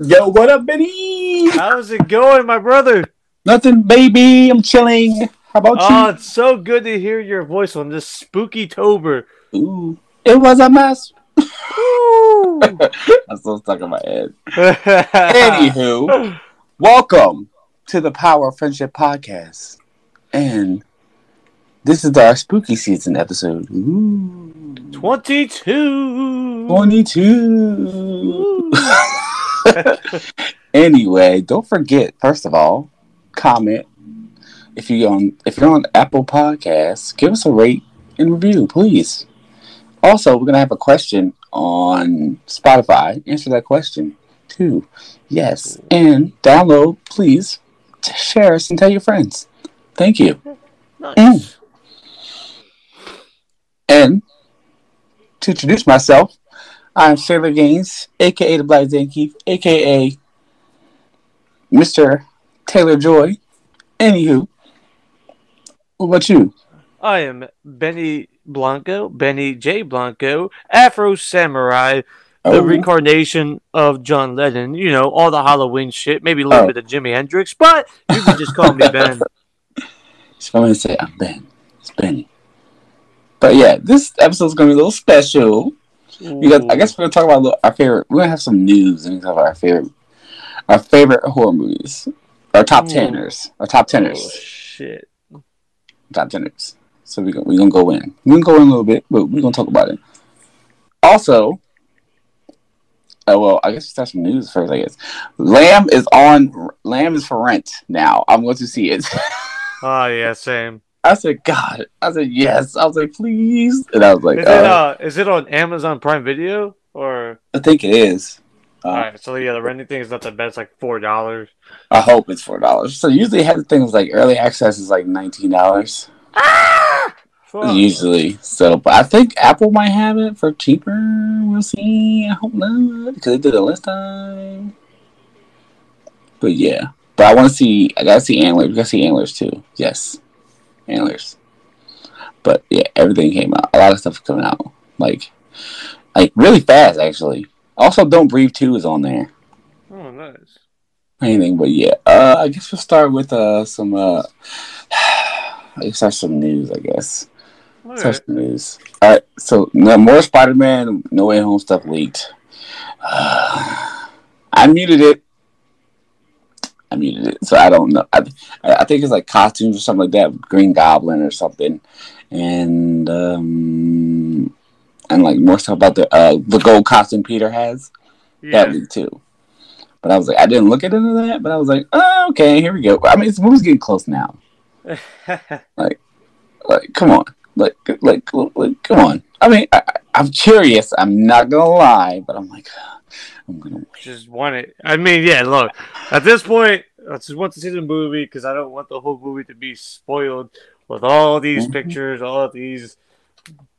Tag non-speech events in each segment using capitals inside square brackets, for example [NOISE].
Yo, what up, Benny? How's it going, my brother? Nothing, baby. I'm chilling. How about oh, you? Oh, it's so good to hear your voice on this spooky Tober. Ooh, it was a mess. Woo! [LAUGHS] I'm so stuck in my head. [LAUGHS] Anywho, welcome to the Power of Friendship podcast, and this is our spooky season episode. Ooh, 22. twenty-two. [LAUGHS] anyway, don't forget. First of all, comment if you on if you're on Apple Podcasts, give us a rate and review, please. Also, we're gonna have a question on Spotify. Answer that question too. Yes, and download, please. Share us and tell your friends. Thank you. Nice. Mm. And to introduce myself, I'm Sailor Gaines, aka the Black Zankeef, aka Mr. Taylor Joy. Anywho, what about you? I am Benny Blanco, Benny J. Blanco, Afro Samurai, the Oh, reincarnation of John Lennon. You know, all the Halloween shit, maybe a little Oh. bit of Jimi Hendrix, but you can just call me [LAUGHS] Ben. just going to say I'm Ben. It's Benny. But yeah, this episode's gonna be a little special because I guess we're gonna talk about little, our favorite. We're gonna have some news and talk about our favorite, our favorite horror movies, our top Ooh. teners, our top Oh, teners. shit. top teners. So we're gonna, we gonna go in. We're gonna go in a little bit, but we're gonna talk about it. Also, uh, well, I guess we start some news first. I guess Lamb is on. Lamb is for rent now. I'm going to see it. Oh, [LAUGHS] yeah, same. I said, God. I said, yes. I was like, please. And I was like, Is it, uh, uh, is it on Amazon Prime Video? Or. I think it is. Uh, Alright, so yeah, the renting thing is not the best, like $4. I hope it's four dollars. So usually have things like early access is like nineteen dollars. Fuck. Usually, so but I think Apple might have it for cheaper. We'll see. I hope not because they did it last time. But yeah, but I want to see. I gotta see antlers. We gotta see antlers too. Yes, antlers. But yeah, everything came out. A lot of stuff is coming out like, like really fast actually. Also, Don't Breathe Two is on there. Oh, nice. Anything, but yeah. Uh, I guess we'll start with uh some uh. [SIGHS] I guess start some news. I guess. Alright. Such news. All right, so no more Spider-Man No Way Home stuff leaked. [SIGHS] I muted it. I muted it, so I don't know. I, I think it's like costumes or something like that, Green Goblin or something, and um, and like more stuff about the uh the gold costume Peter has. That Yeah. leaked too. But I was like, I didn't look into that, but I was like, oh, okay, here we go. I mean, it's movie's getting close now. [LAUGHS] Like, like, come on. Like, like, like, come on. I mean, I, I- I'm curious. I'm not gonna lie, but I'm like, I'm gonna wait. just want it. I mean, yeah. Look, at this point, I just want to see the movie because I don't want the whole movie to be spoiled with all these Mhm. pictures, all of these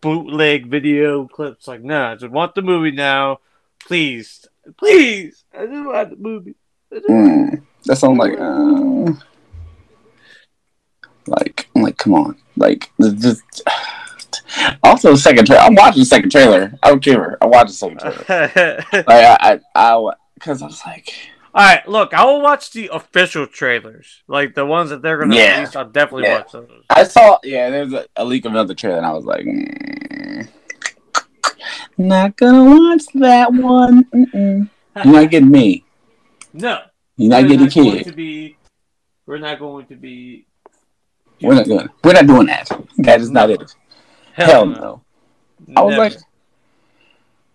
bootleg video clips. Like, nah, I just want the movie now, please, please. I just want the movie. Mm, that's all I'm like, uh, like, like, come on, like, just. Also, second trailer. I'm watching the second trailer. I don't care. I watched the second [LAUGHS] trailer. Like, I, I, I, because I was like, all right, look, I will watch the official trailers, like the ones that they're gonna Yeah. release. I'll definitely Yeah. watch those. I saw, yeah, there's a, a leak of another trailer, and I was like, mm, not gonna watch that one. Mm-mm. You're not getting me. [LAUGHS] no, You're not we're getting not going kid. to be. We're not going to be. We're not doing. We're not doing that. That is not it. Hell no. I was like,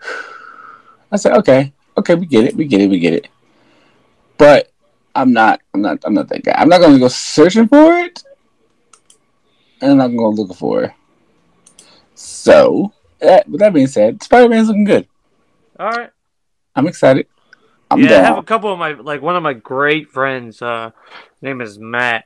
[SIGHS] I said, okay, okay, we get it, we get it, we get it. But I'm not, I'm not, I'm not that guy. I'm not gonna go searching for it, and I'm not gonna go looking for it. So, that, with that being said, Spider Man's looking good. all right. I'm excited. I'm yeah, I have a couple of my like one of my great friends. Uh, name is Matt,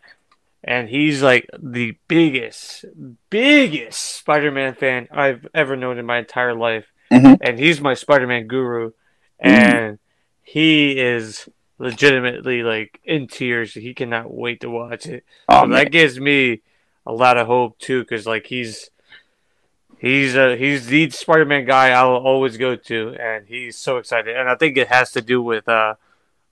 and he's like the biggest, biggest Spider-Man fan I've ever known in my entire life. Mhm. And he's my Spider-Man guru, Mm-hmm. and he is legitimately like in tears. He cannot wait to watch it. Oh, So that gives me a lot of hope too, because like he's he's uh he's the Spider-Man guy I will always go to, and he's so excited. And I think it has to do with uh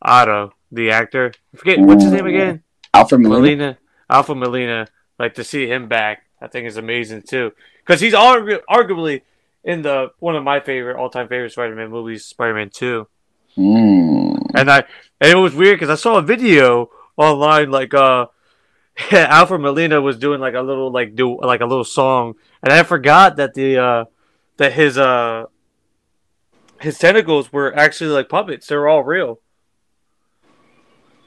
Otto, the actor. I forget what's his name again. Alfred Molina. Molina, Alpha Molina. Like to see him back, I think is amazing too, because he's argu- arguably in the one of my favorite all-time favorite Spider-Man movies, Spider-Man Two. Mm. And I and it was weird because I saw a video online like uh [LAUGHS] Alfred Molina was doing like a little like do like a little song, and I forgot that the uh that his uh his tentacles were actually like puppets. They were all real.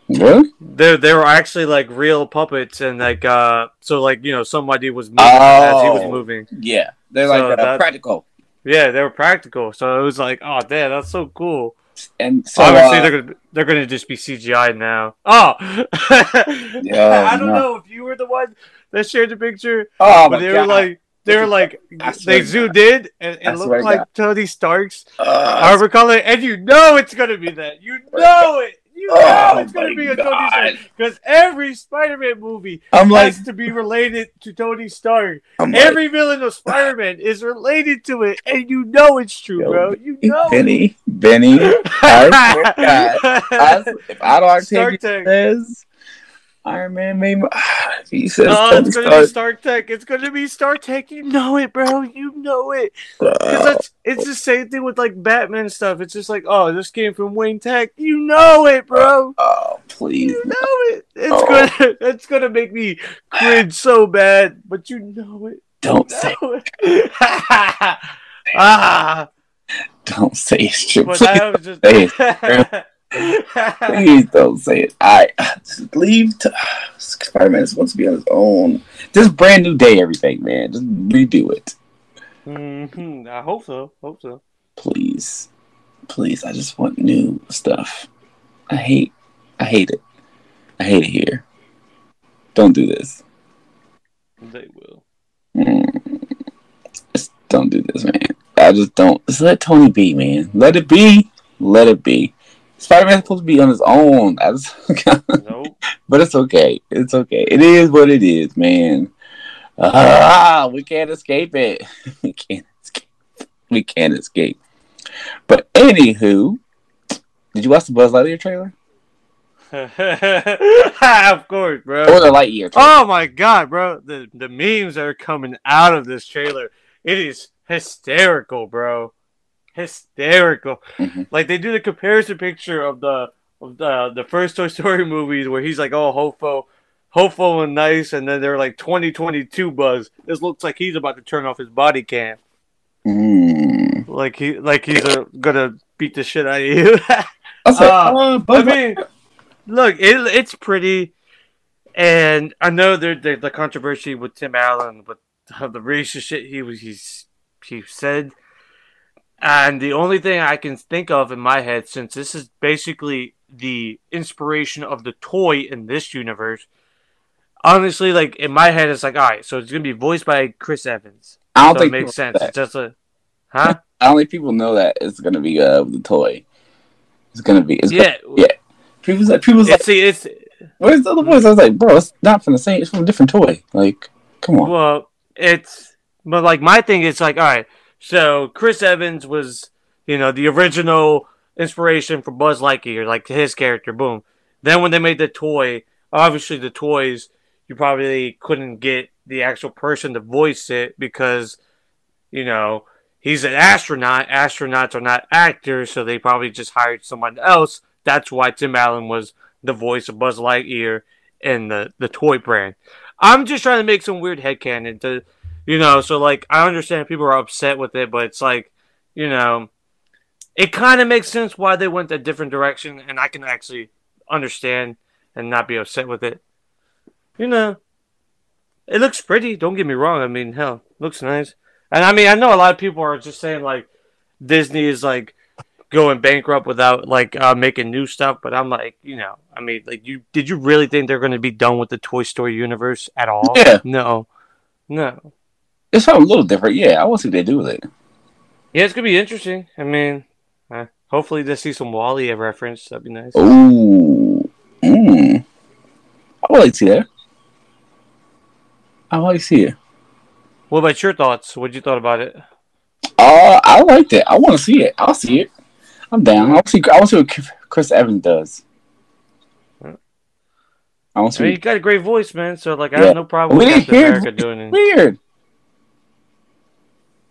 Really? They they were actually like real puppets, and like uh so like you know somebody was moving as he was Oh. moving. Yeah, they're So like uh, that- practical. Yeah, they were practical. So it was like, oh damn, that's so cool. And so, Obviously, uh, they're gonna they're gonna just be CGI now. Oh, [LAUGHS] yeah, [LAUGHS] I don't no. know if you were the one that shared the picture, oh but they god! were like they were like they zoomed in and it looked like God. Tony Stark's Uh, armor color, and you know it's gonna be that. You [LAUGHS] know it. You know Oh it's gonna be a Tony Stark because every Spider-Man movie I'm like, has to be related to Tony Stark. I'm like, Every villain of Spider-Man is related to it, and you know it's true, Yo, bro. You know it. Benny, Benny. I swear to God, [LAUGHS] I, if Otto Stark Octavius Tech. says Iron Man made, my, [SIGHS] he says Oh, Tony it's gonna be Stark. Stark Tech. It's gonna be Stark Tech. You know it, bro. You know it. Uh, Because that's it's the same thing with like Batman stuff. It's just like, oh, this came from Wayne Tech. You know it, bro. oh, please. You know it. It's Oh. gonna [LAUGHS] it's gonna make me cringe so bad, but you know it. Don't You say, know it. [LAUGHS] [LAUGHS] ah, don't say it's true. but I was just. Please don't say it. I just leave. To, Spider-Man is supposed to be on his own. Just brand new day, everything, man. Just redo it, Mhm, I hope so. Hope so. please, please. I just want new stuff. I hate, I hate it. I hate it here. Don't do this. They will. Mm. Just don't do this, man. I just don't. Just let Tony be, man. Let it be. Let it be. Spider Man's supposed to be on his own. Nope. [LAUGHS] but it's okay. It's okay. It is what it is, man. Ah, we can't escape it. [LAUGHS] we can't escape. We can't escape. But anywho, did you watch the Buzz Lightyear trailer [LAUGHS] of course, bro. or the Lightyear? Trailer? Oh my god, bro. The the memes that are coming out of this trailer. It is hysterical, bro. Hysterical. Mhm. Like they do the comparison picture of the of the the first Toy Story [LAUGHS] movies where he's like all hopeful hopeful and nice and then they're like 2022 buzz. This looks like he's about to turn off his body cam. Mm. Like he like he's uh, gonna beat the shit out of you. [LAUGHS] I Uh, oh, I mean, look, it, it's pretty, and I know there there- the controversy with Tim Allen, with the racist shit he was he's he said, and the only thing I can think of in my head, since this is basically the inspiration of the toy in this universe, honestly, like in my head, it's like, all right, so it's gonna be voiced by Chris Evans, I don't so it think makes sense. It's just a, huh? [LAUGHS] I don't think people know that it's gonna be uh the toy. It's gonna be. It's Yeah, yeah. People's like, people's like, It's see, it's where's the other voice? I was like, bro, it's not from the same. It's from a different toy. Like, come on. Well, it's but like my thing is like, all right, so Chris Evans was, you know, the original inspiration for Buzz Lightyear, like his character, boom. Then when they made the toy, obviously the toys, you probably couldn't get the actual person to voice it because, you know, he's an astronaut. Astronauts are not actors, so they probably just hired someone else. That's why Tim Allen was the voice of Buzz Lightyear in the, the toy brand. I'm just trying to make some weird headcanon to, you know, so like I understand people are upset with it, but it's like, you know, it kind of makes sense why they went a different direction, and I can actually understand and not be upset with it. You know, it looks pretty. Don't get me wrong. I mean, hell, looks nice. And I mean, I know a lot of people are just saying like Disney is like going bankrupt without like uh, making new stuff, but I'm like, you know, I mean, like you did you really think they're going to be done with the Toy Story universe at all? Yeah. No, no. It's something a little different. Yeah, I want to see what they do with it. Yeah, it's gonna be interesting. I mean, uh, hopefully they see some WALL-E reference. That'd be nice. Ooh, mm. I would like to see that. I would like to see it. What about your thoughts? What you thought about it? Uh, I liked it. I want to see it. I'll see it. I'm down. I want to see. I want to see what Chris- Evans does. I want I mean, he got a great voice, man. So like, I Yeah. have no problem We with didn't Captain hear America doing it. weird,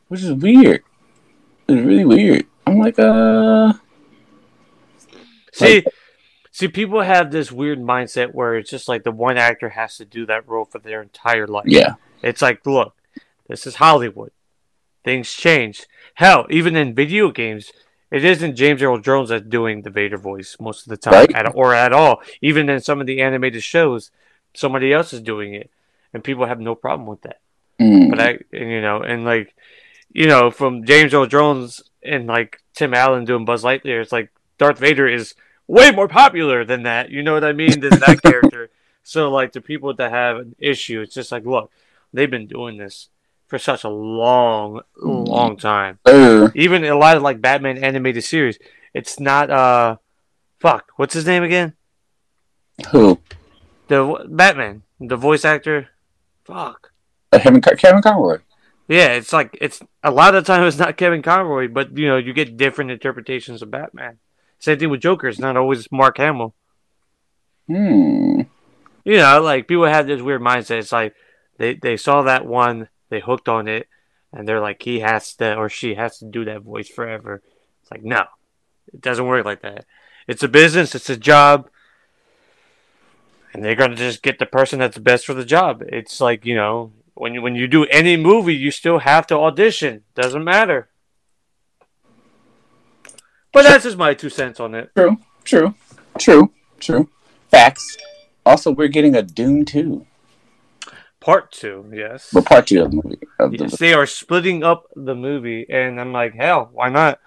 which is weird. It's really weird. I'm like, uh, See, see, people have this weird mindset where it's just like the one actor has to do that role for their entire life. yeah, It's like, look, this is Hollywood. Things change. Hell, even in video games, it isn't James Earl Jones that's doing the Vader voice most of the time, Right. at, or at all. Even in some of the animated shows, somebody else is doing it, and people have no problem with that. Mm. But I, and, you know, and like, you know, from James Earl Jones and like Tim Allen doing Buzz Lightyear, it's like Darth Vader is way more popular than that. You know what I mean? Than that [LAUGHS] character. So like the people that have an issue, it's just like, look, they've been doing this for such a long, long time. Uh, Even a lot of like Batman animated series, it's not uh, fuck, what's his name again? who? The Batman, the voice actor. Fuck. Uh, Kevin Kevin Conroy. Yeah, it's like it's a lot of the time it's not Kevin Conroy, but you know you get different interpretations of Batman. Same thing with Joker; it's not always Mark Hamill. Hmm. You know, like people have this weird mindset. It's like they they saw that one, they hooked on it, and they're like he has to or she has to do that voice forever. It's like no, it doesn't work like that. It's a business, it's a job, and they're gonna just get the person that's best for the job. It's like you know when you, when you do any movie, you still have to audition. Doesn't matter. But that's just my two cents on it. True. True. True. True. Facts. Also, we're getting a Dune two, Part two, yes. but part two of the movie. Of the, Yes, they are splitting up the movie, and I'm like, hell, why not?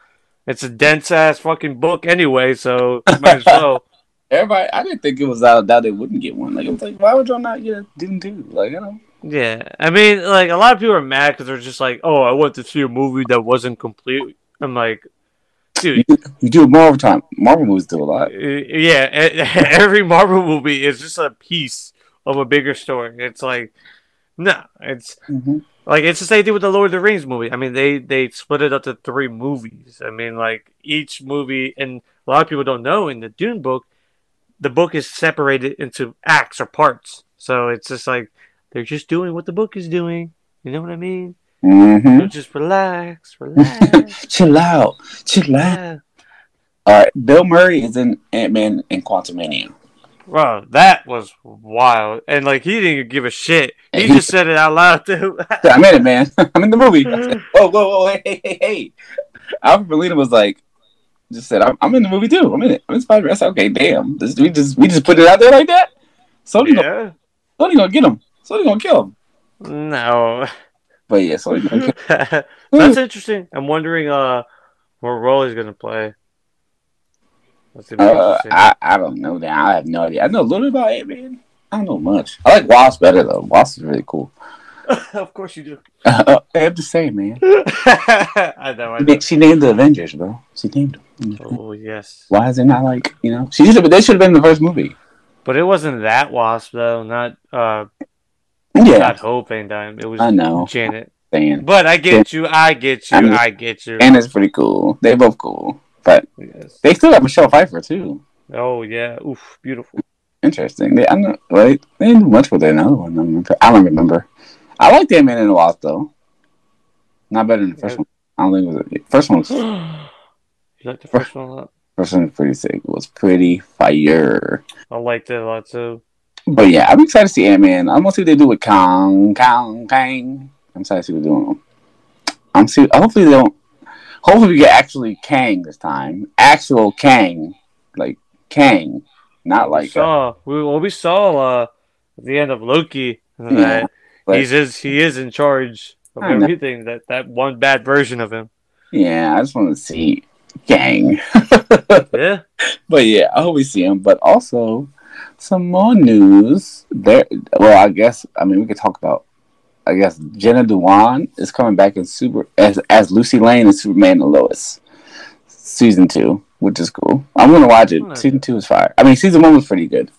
It's a dense ass fucking book anyway, so might as [LAUGHS] well. Everybody, I didn't think it was out of doubt they wouldn't get one. Like, it was like, why would y'all not get a Dune two? Like, I don't. Yeah, I mean, like a lot of people are mad because they're just like, oh, I went to see a movie that wasn't complete. I'm like, dude, You, you do it more over time. Marvel movies do a lot. uh, yeah, [LAUGHS] every Marvel movie is just a piece of a bigger story. It's like, no, it's Mm-hmm. Like it's the same thing with the Lord of the Rings movie. I mean, they they split it up to three movies. I mean, like each movie, and a lot of people don't know in the Dune book, the book is separated into acts or parts. So it's just like they're just doing what the book is doing. You know what I mean? Mm-hmm. So just relax, relax. [LAUGHS] chill out. Chill out. yeah. All right. Bill Murray is in Ant Man and Quantumania. Bro, that was wild, and like he didn't give a shit. He just said it out loud [LAUGHS] too. I'm in it, man. [LAUGHS] I'm in the movie. Whoa, whoa, whoa, hey, hey, hey, hey. Alfred Molina was like, just said, I'm, I'm in the movie too. I'm in it. I'm in Spider. I said, okay, damn. This, we just we just put it out there like that. Gonna, yeah. Sony gonna get him. Sony gonna kill him. No. But yeah, kill [LAUGHS] That's interesting. I'm wondering uh what role he's gonna play. Uh. I, I don't know that. I have no idea. I know a little bit about Ant Man. I don't know much. I like Wasp better though. Wasp is really cool. [LAUGHS] of course you do. I'm just saying, man. [LAUGHS] I know. I know. She named the Avengers, bro. She named them. Oh yes, Why is it not like you know? She should have. They should have been in the first movie. but it wasn't that wasp though. Not uh, Yeah, not Hope van Dyne. It was I know. Janet. saying. But I get you. I get you. I mean- I get you. And it's pretty cool. They both cool, but Yes. they still have Michelle Pfeiffer too. Oh yeah. Oof. Beautiful. Interesting. They, I'm not right. They didn't much with another one. I don't remember. I don't remember. I like and the Wasp though. Not better than the first Yeah. one. I don't think it was. The first one was [GASPS] you like the first one a lot? first one was pretty sick. It was pretty fire. I liked it a lot too. But yeah, I'm excited to see Ant Man. I'm gonna see what they do with Kong, Kong, Kang. I'm excited to see what they're doing. I'm see. Hopefully they don't. Hopefully we get actually Kang this time. Actual Kang, like Kang, not like. uh, saw we well we saw uh the end of Loki Yeah, but- he's is he is in charge of everything that that one bad version of him. yeah, I just want to see Kang. [LAUGHS] Yeah. But yeah, I hope we see him. But also some more news. There. Well, I guess. I mean, we could talk about. I guess Jenna Dewan is coming back in super as as Lucy Lane in Superman and Lois, season two, which is cool. I'm gonna watch it. Hmm. Season two is fire. I mean, season one was pretty good.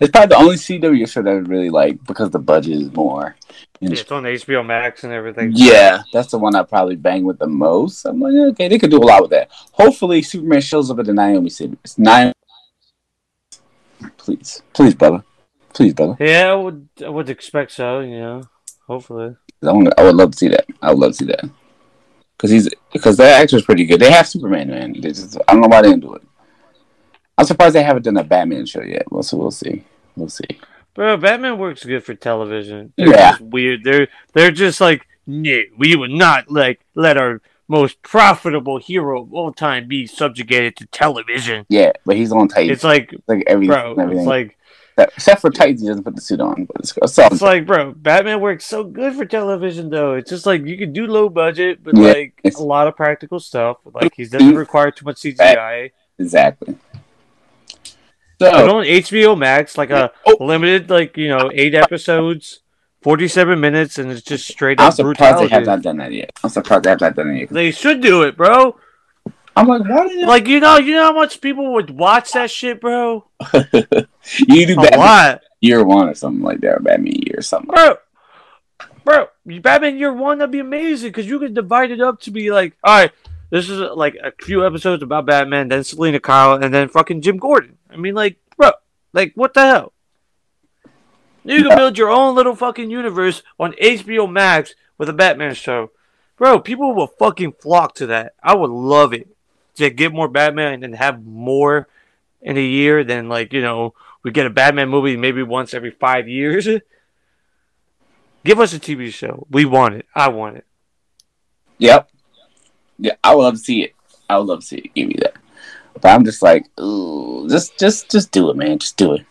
It's probably the only CW show that I really like because the budget is more. Yeah, it's on HBO Max and everything. Yeah, that's the one I probably bang with the most. I'm like, okay, they could do a lot with that. Hopefully, Superman shows up at the Naomi series. Nine, please, please, brother, please, brother. Yeah, I would I would expect so. You know, hopefully. I, want, I would love to see that. I would love to see that because he's because that actor's pretty good. They have Superman, man. Just I don't know why they didn't do it. I'm surprised they haven't done a Batman show yet. Well, so we'll see. We'll see. Bro, Batman works good for television. They're Yeah. weird. They're they're just like, no, we would not like let our most profitable hero of all time be subjugated to television. Yeah, but he's on Titans. It's like, like every bro, everything. it's like Except for Titans, he doesn't put the suit on. But it's, it's it's like, bro, Batman works so good for television though. It's just like you can do low budget, but Yeah, like it's- a lot of practical stuff. Like he doesn't require too much CGI. exactly. But So on HBO Max, like a Oh. limited, like you know, eight episodes, forty-seven minutes, and it's just straight up. I'm up surprised brutality. they have not done that yet. I'm surprised they have not done it yet. They should do it, bro. I'm like, why did Like you know, you know how much people would watch that shit, bro. [LAUGHS] you do A Batman lot, Year One or something like that, or Batman Year or something. bro. Bro, Batman Year One that'd be amazing because you could divide it up to be like, all right, this is like a few episodes about Batman, then Selina Kyle, and then fucking Jim Gordon. I mean, like, bro, like what the hell? You can build your own little fucking universe on HBO Max with a Batman show. Bro, people will fucking flock to that. I would love it to get more Batman and have more in a year than like, you know, we get a Batman movie maybe once every five years. [LAUGHS] Give us a TV show. We want it. I want it. Yep. Yeah, I would love to see it. I would love to see it. Give me that. But I'm just like, ooh, just, just, just do it, man. Just do it.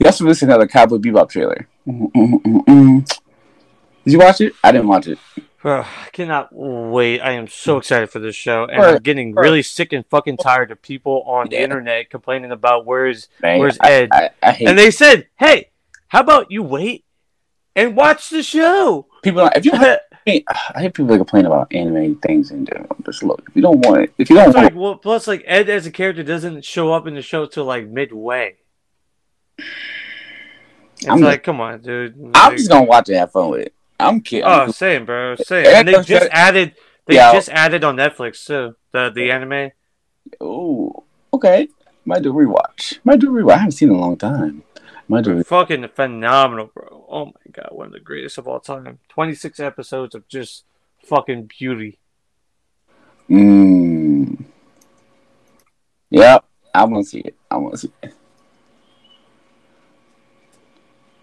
You also released another Cowboy Bebop trailer. Did you watch it? I didn't watch it. Bro, I cannot wait. I am so excited for this show. And Right. I'm getting really sick and fucking tired of people on the internet complaining about where's Man, Where's I, Ed? I, I hate and they said, Hey, how about you wait and watch the show? people. If you, [LAUGHS] I hate I hate people that complain about anime things in general. Just look, if you don't want it, if you don't It's want like, well, plus, like Ed as a character doesn't show up in the show till like midway. It's I'm like, come on, dude. I'm Like, just gonna watch it, have fun with it. I'm kidding. oh, same, bro, same. And they just added, they Yeah. just added on Netflix too the the anime. Oh, okay. Might do a rewatch. Might do a rewatch. I haven't seen it in a long time. Might do. A Fucking phenomenal, bro. Oh my god, one of the greatest of all time. Twenty six episodes of just fucking beauty. Mm. Yep, I want to see it. I want to see it.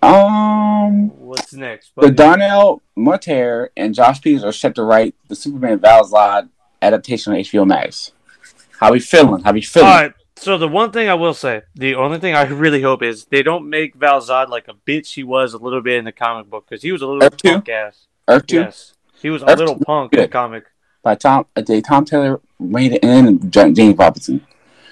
Um, What's next? the buddy? Darnell Monteiro and Josh Peters are set to write the Superman Val-Zod adaptation on HBO Max. How we feeling? How we feeling? All right. So the one thing I will say, the only thing I really hope is they don't make Val-Zod like a bitch he was a little bit in the comic book because he was a little Earth two? punk ass. Earth Two Yes, he was a little two? punk in the comic. by Tom. Uh, they- Tom Taylor made it and James Robinson.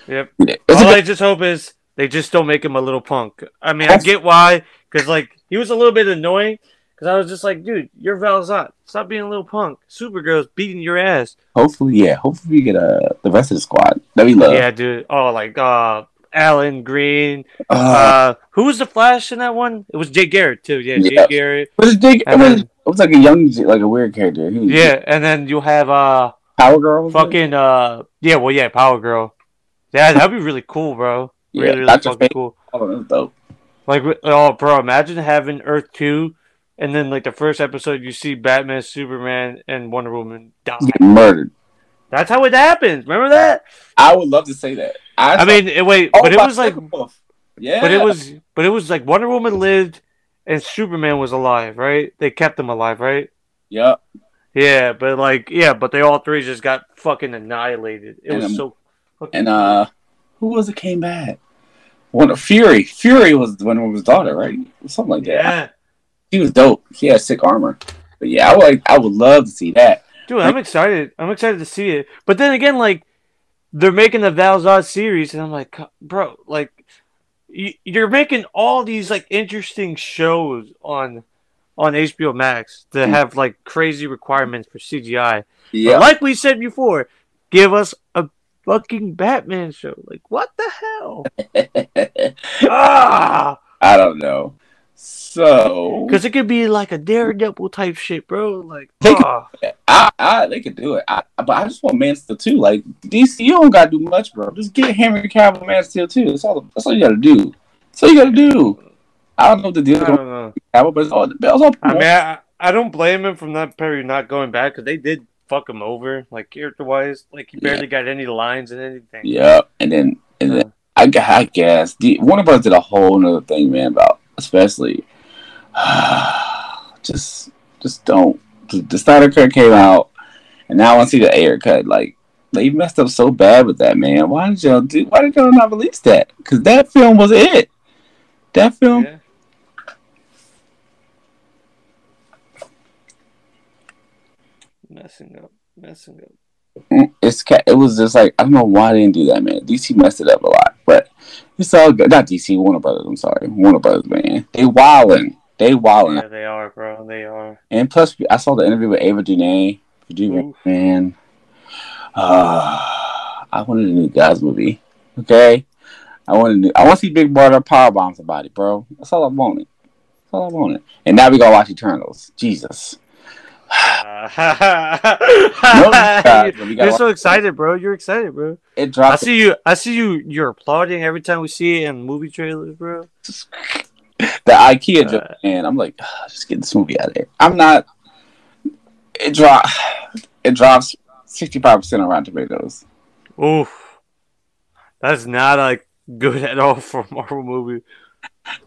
Yep. It's All good- I just hope is they just don't make him a little punk. I mean, I get why, because like he was a little bit annoying. Because I was just like, dude, you're Val-Zod. Stop being a little punk. Supergirl's beating your ass. hopefully, yeah. Hopefully, we get uh, the rest of the squad that we love. yeah, dude. Oh, like uh, Alan Green. Uh, Uh, who was the Flash in that one? It was Jay Garrick too. Yeah, Jay Yeah. Garrick. was it Jake? It was, it was like a young, like a weird character. He was Yeah, and then you have uh, Power Girl. was fucking uh, yeah, well, yeah, Power Girl. Yeah, that'd be really cool, bro. Yeah, Really, really Dr. fucking cool. Oh, that's dope. Like, oh, bro, imagine having Earth two, and then like the first episode, you see Batman, Superman, and Wonder Woman die. Get murdered. That's how it happens. Remember that? I would love to say that. I, I mean, it, wait, oh, but it was like, Steppenwolf. yeah, but it was, but it was like Wonder Woman lived, and Superman was alive, right? They kept him alive, right? Yep. Yeah, but like, yeah, but they all three just got fucking annihilated. It And, was um, so. Fucking And uh, who was it came back? One Fury. Fury was Wonder Woman's daughter, right? Something like that. yeah, She was dope. She had sick armor. But yeah, I would like. I would love to see that. dude, I'm excited. I'm excited to see it. But then again, like, they're making the Val-Zod series, and I'm like, bro, like, you, you're making all these like interesting shows on on HBO Max that Mm. have like crazy requirements for CGI. But Yeah. like we said before, give us a fucking Batman show. Like, what the hell? [LAUGHS] ah, I don't know. So Because it could be like a Daredevil type shit, bro. Like, They could- ah. I, I they could do it. I, but I just want Man Steel too. Like DC, you don't gotta do much, bro. Just get Henry Cavill Man Steel too. That's all. That's all you gotta do. That's all you gotta do. I don't know what the deal I is don't with know. Cavill, but it's all. It's all I mean, I, I don't blame him from that period not going back because they did fuck him over, like character wise. Like he barely got any lines and anything. yeah. And then and then uh. I, gu- I guess the Warner Bros did a whole nother thing, man. About especially [SIGHS] just just don't. The, the Snyder cut came out, and now I want to see the Ayer cut. Like they messed up so bad with that, man. Why did y'all do? Why did y'all not release that? Because that film was it. That film. Yeah. Messing up, messing up. It's it was just like I don't know why they didn't do that, man. DC messed it up a lot, but it's all good. Not DC, Warner Brothers. I'm sorry, Warner Brothers, man. They wildin'. They wildin'. Yeah, they are, bro. They are. And plus, I saw the interview with Ava DuVernay. DuVernay, man. Uh, I wanted a new Gods movie. Okay, I wanted. New, I want to see Big Barda powerbomb somebody, bro. That's all I wanted. That's all I wanted. And now we gotta watch Eternals. Jesus. Guys, [LAUGHS] but we gotta You're so excited, bro. You're excited, bro. It drops I see you. I see you. You're applauding every time we see it in movie trailers, bro. the IKEA Uh, joke, I'm like, "Ah, just get this movie out of there. I'm not. It drop. It drops sixty five percent on Rotten Tomatoes. Oof, that's not like good at all for a Marvel movie.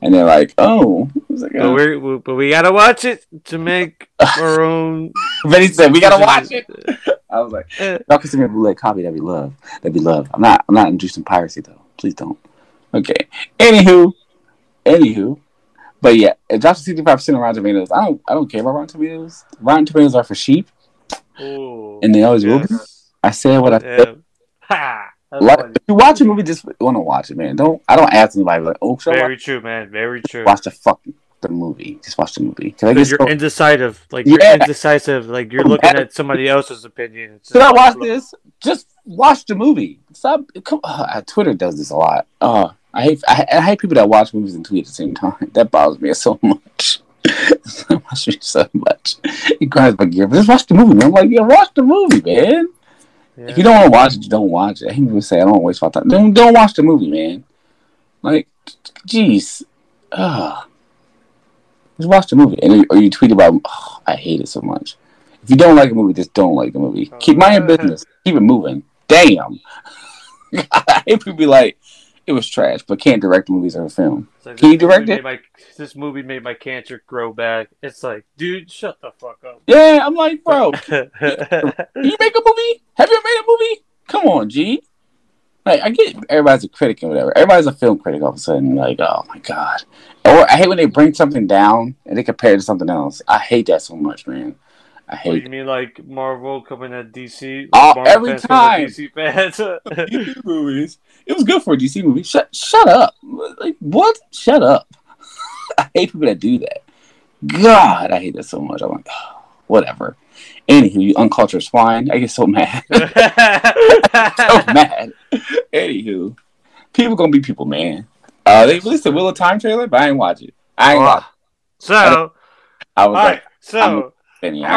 And they're like, oh, like, But oh. we we but we gotta watch it to make our own. [LAUGHS] But he said we gotta watch it. [LAUGHS] I was like, y'all can send me a bootleg copy. That'd be love. That'd be love. I'm not. I'm not inducing piracy though. Please don't. Okay. Anywho, anywho, but yeah, it drops sixty five percent on Rotten Tomatoes. I don't. I don't care about Rotten Tomatoes. Rotten Tomatoes are for sheep, Ooh, and they always will be. I said what I said. Ha! Like, if you watch a movie, just want to watch it, man. Don't. I don't ask anybody like, oh, I watch Very true, man. Very true. watch the fucking the movie. Just watch the movie. Cause I Because get you're so, indecisive. Like you're Yeah. indecisive. Like you're looking at somebody else's opinion. Should I watch this? Just watch the movie. Stop. Come. Uh, Twitter does this a lot. Uh, I hate. I, I hate people that watch movies and tweet at the same time. [LAUGHS] That bothers me so much. [LAUGHS] That bothers me so much. It grinds my gear. But just watch the movie, man. I'm like, yeah, watch the movie, man. Yeah. If you don't want to watch it, you don't watch it. I hate people say I don't waste my time. Don't don't watch the movie, man. Like, jeez, ah, just watch the movie, and or you tweet about. Oh, I hate it so much. If you don't like a movie, just don't like the movie. Keep mind your business. Keep it moving. Damn. [LAUGHS] I hate people be like, it was trash, but can't direct movies or a film. Like, Can you direct it? My, this movie made my cancer grow back. It's like, dude, shut the fuck up. Yeah, I'm like, bro, Can [LAUGHS] you make a movie? Have you made a movie? Come on, G. Like I get everybody's a critic and whatever. Everybody's a film critic all of a sudden. Like, oh my god. Or I hate when they bring something down and they compare it to something else. I hate that so much, man. I What, hate you mean like Marvel coming at DC? Oh, every fans coming at time. DC fans. [LAUGHS] [LAUGHS] DC movies. It was good for a DC movie. Shut shut up. Like what? Shut up. [LAUGHS] I hate people that do that. God, I hate that so much. I'm like, oh, [SIGHS] whatever. Anywho, you uncultured swine. I get so mad. so mad. Anywho, people gonna be people, man. Uh, they released the Wheel of Time trailer, but I ain't watch it. I ain't watch. so, I was all right. like, So, I ain't-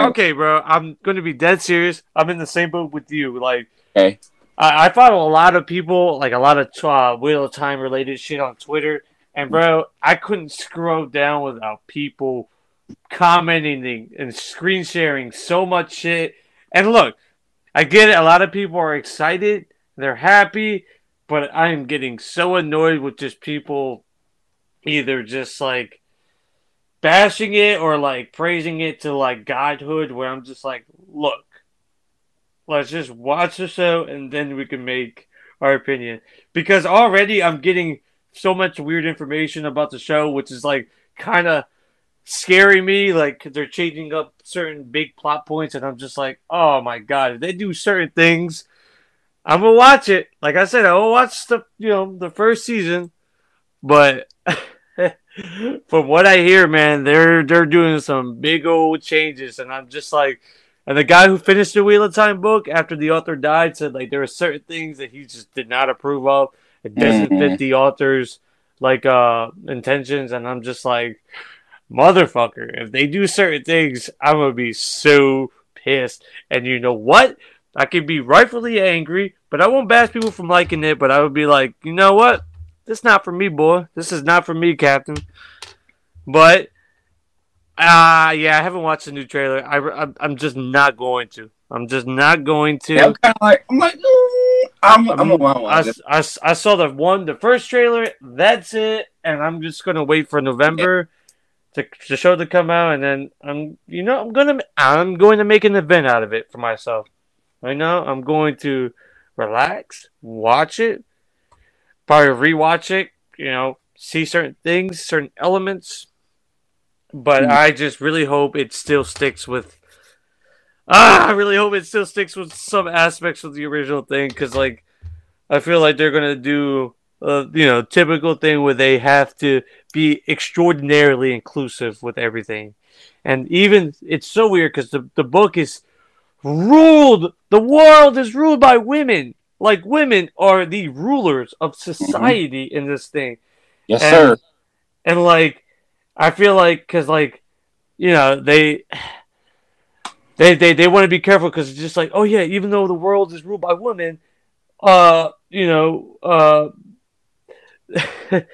okay, bro. I'm going to be dead serious. I'm in the same boat with you. Like, okay. I, I follow a lot of people, like a lot of uh, Wheel of Time related shit on Twitter. And, bro, I couldn't scroll down without people commenting and screen sharing so much shit. And look, I get it. A lot of people are excited, they're happy, but I am getting so annoyed with just people either just like bashing it or like praising it to like godhood, where I'm just like, look, let's just watch the show and then we can make our opinion. Because already I'm getting so much weird information about the show, which is like kind of scaring me. Like they're changing up certain big plot points, and I'm just like, oh my god, if they do certain things, I'm gonna watch it. Like I said, I will watch the you know the first season, but [LAUGHS] from what I hear, man, they're they're doing some big old changes, and I'm just like. And the guy who finished the Wheel of Time book after the author died said like there were certain things that he just did not approve of. It doesn't Mhm. fit the author's like uh intentions, and I'm just like, motherfucker, if they do certain things, I'm gonna be so pissed. And you know what? I could be rightfully angry, but I won't bash people from liking it. But I would be like, you know what? This not for me, boy. This is not for me, Captain. But ah, uh, yeah, I haven't watched the new trailer. I, I'm just not going to. I'm just not going to. Yeah, I'm kind of like, I'm like, mm, I'm, I'm, I'm, I, I, I, saw the one, the first trailer. That's it, and I'm just gonna wait for November to the show to come out, and then I'm, you know, I'm gonna, I'm going to make an event out of it for myself. Right now, I'm going to relax, watch it, probably rewatch it. You know, see certain things, certain elements, but mm. I just really hope it still sticks with ah, I really hope it still sticks with some aspects of the original thing because, like, I feel like they're gonna do, uh, you know, typical thing where they have to be extraordinarily inclusive with everything, and even it's so weird because the the book is ruled. The world is ruled by women. Like women are the rulers of society mm-hmm. in this thing. Yes, and, sir. And like, I feel like because like, you know, they they they, they want to be careful because it's just like, oh yeah, even though the world is ruled by women, uh, you know, uh, [LAUGHS] the,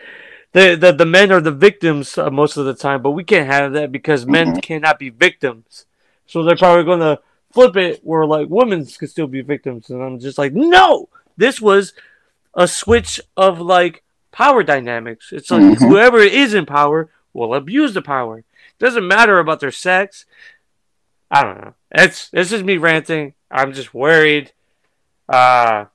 the the men are the victims uh, most of the time, but we can't have that because men mm-hmm. cannot be victims. So they're probably gonna flip it where like women could still be victims, and I'm just like, no, this was a switch of like power dynamics. It's like mm-hmm. whoever is in power will abuse the power. Doesn't matter about their sex. I don't know. It's this is me ranting. I'm just worried. Uh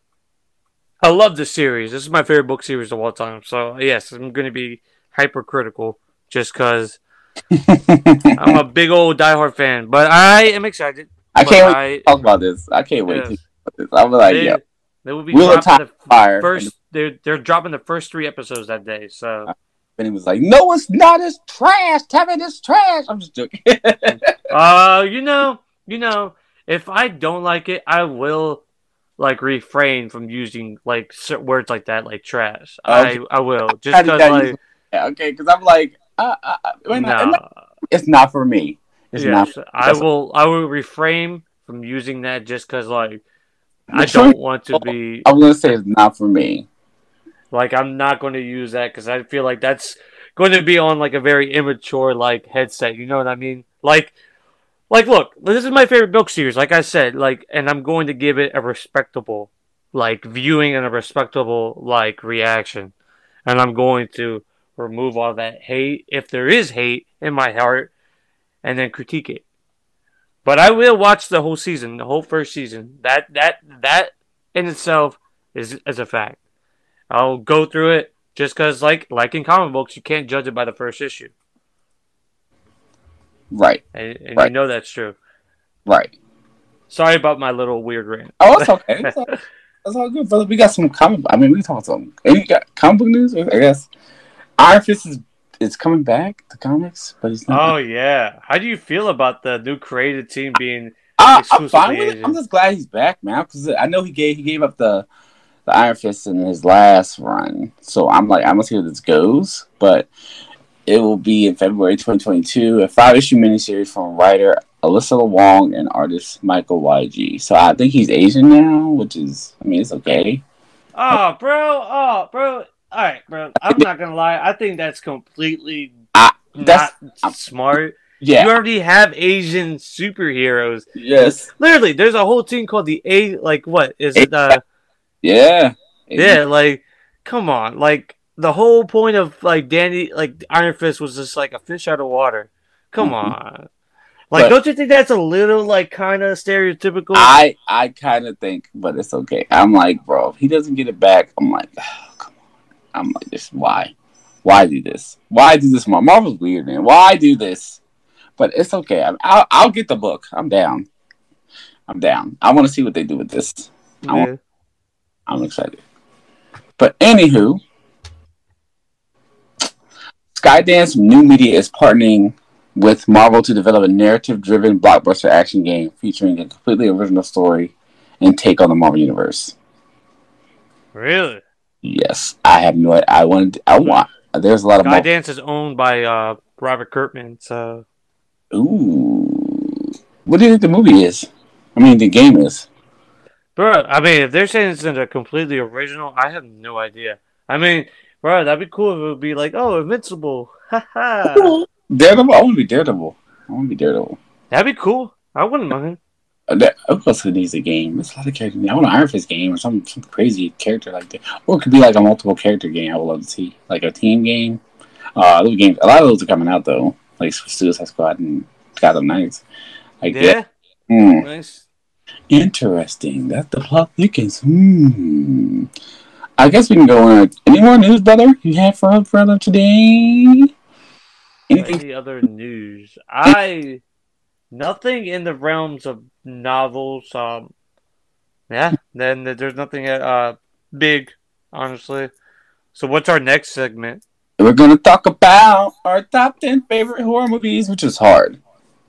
I love this series. This is my favorite book series of all time. So yes, I'm going to be hypercritical just because [LAUGHS] I'm a big old diehard fan. But I am excited. I can't wait to talk about this. I can't wait yes. to talk about this. I'm like, they, yeah. They will be Wheel dropping the fire. first. They're they're dropping the first three episodes that day. So and he was like, "No, it's not. It's trash. Tevin, it's trash." I'm just joking. [LAUGHS] uh, you know, you know, if I don't like it, I will like refrain from using like words like that, like trash. Okay. I I will just because like yeah, okay, because I'm like, uh, uh, uh no. it's not for me. Yes, not. I will. I will refrain from using that just because like I don't want to oh, be. I'm gonna say it's not for me. Like I'm not going to use that because I feel like that's going to be on like a very immature like headset. You know what I mean? Like, like look, this is my favorite book series. Like I said, like, and I'm going to give it a respectable like viewing and a respectable like reaction, and I'm going to remove all that hate if there is hate in my heart, and then critique it. But I will watch the whole season, the whole first season. That that that in itself is is a fact. I'll go through it just because, like, like in comic books, you can't judge it by the first issue. Right. And, and right. you know that's true. Right. Sorry about my little weird rant. Oh, [LAUGHS] it's okay. It's all, it's all good, brother. We got some comic. I mean, we talked some. You got comic book news, I guess. Iron Fist is is coming back to comics, but he's not. Oh yeah. How do you feel about the new created team being? Uh, I'm fine with it. I'm just glad he's back, man. Because I know he gave he gave up the the Iron Fist in his last run. So I'm like, I'm gonna see how this goes, but it will be in February 2022, a five issue miniseries from writer Alyssa Wong and artist Michael YG. So I think he's Asian now, which is, I mean, it's okay. Oh, bro, oh, bro. All right, bro. I'm not gonna lie. I think that's completely I, that's, not smart. Yeah. You already have Asian superheroes. Yes. Literally, there's a whole team called the A. Like what is it? Uh, yeah. Yeah, like come on. Like the whole point of like Danny like Iron Fist was just like a fish out of water. Come mm-hmm. on. Like, but, don't you think that's a little like kind of stereotypical? I I kind of think, but it's okay. I'm like, bro, if he doesn't get it back, I'm like. [SIGHS] I'm like, this why, why do this? Why do this? Marvel's weird, man. Why do this? But it's okay. I, I'll I'll get the book. I'm down. I'm down. I want to see what they do with this. Yeah. Want, I'm excited. But anywho, Skydance New Media is partnering with Marvel to develop a narrative-driven blockbuster action game featuring a completely original story and take on the Marvel universe. Really? Yes, I have no. I wanted. I want. there's a lot of mul- Dance is owned by uh, Robert Kirkman, so Ooh, what do you think the movie is? I mean, the game is. bro. I mean, if they're saying it's a completely original, I have no idea. I mean, bro, that'd be cool if it would be like, oh, Invincible, [LAUGHS] haha. Daredevil. I want to be Daredevil. I want to be Daredevil. That'd be cool. I wouldn't mind. Uh, that- Of course, who needs a game? There's a lot of characters. I want an Iron Fist game or some some crazy character like that, or it could be like a multiple character game. I would love to see like a team game. Uh, those games. A lot of those are coming out though, like Suicide Squad and Gotham Knights. Like Yeah. Hmm. nice. Interesting. That's the plot thickens. Hmm. I guess we can go on. Any more news, brother? You have for brother, today? Anything? Any other news? I nothing in the realms of novels. Um, yeah. Then there's nothing uh big, honestly. So what's our next segment? We're gonna talk about our top ten favorite horror movies, which is hard.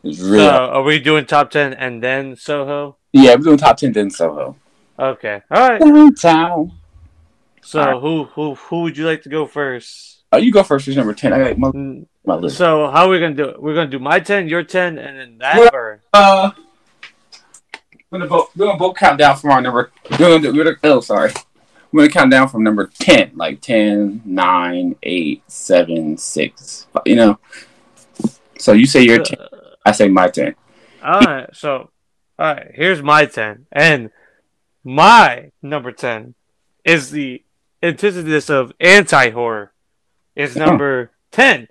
It's So hard. are we doing top ten and then Soho? Yeah, we're doing top ten then Soho. Okay. All right. Downtown. So All right. who who who would you like to go first? Oh, you go first. Who's number ten? I got my, Mm, my list. So how are we gonna do it? We're gonna do my ten, your ten, and then that. Well- Or Uh, we're gonna both we're gonna both count down from our number. We're gonna do. We're gonna, oh, sorry. We're gonna count down from number ten, like 10, 9, 8, 7, 6. You know. So you say your ten. I say my ten. all right. So all right. Here's my ten, and my number ten is the antithesis of anti horror. Is number ten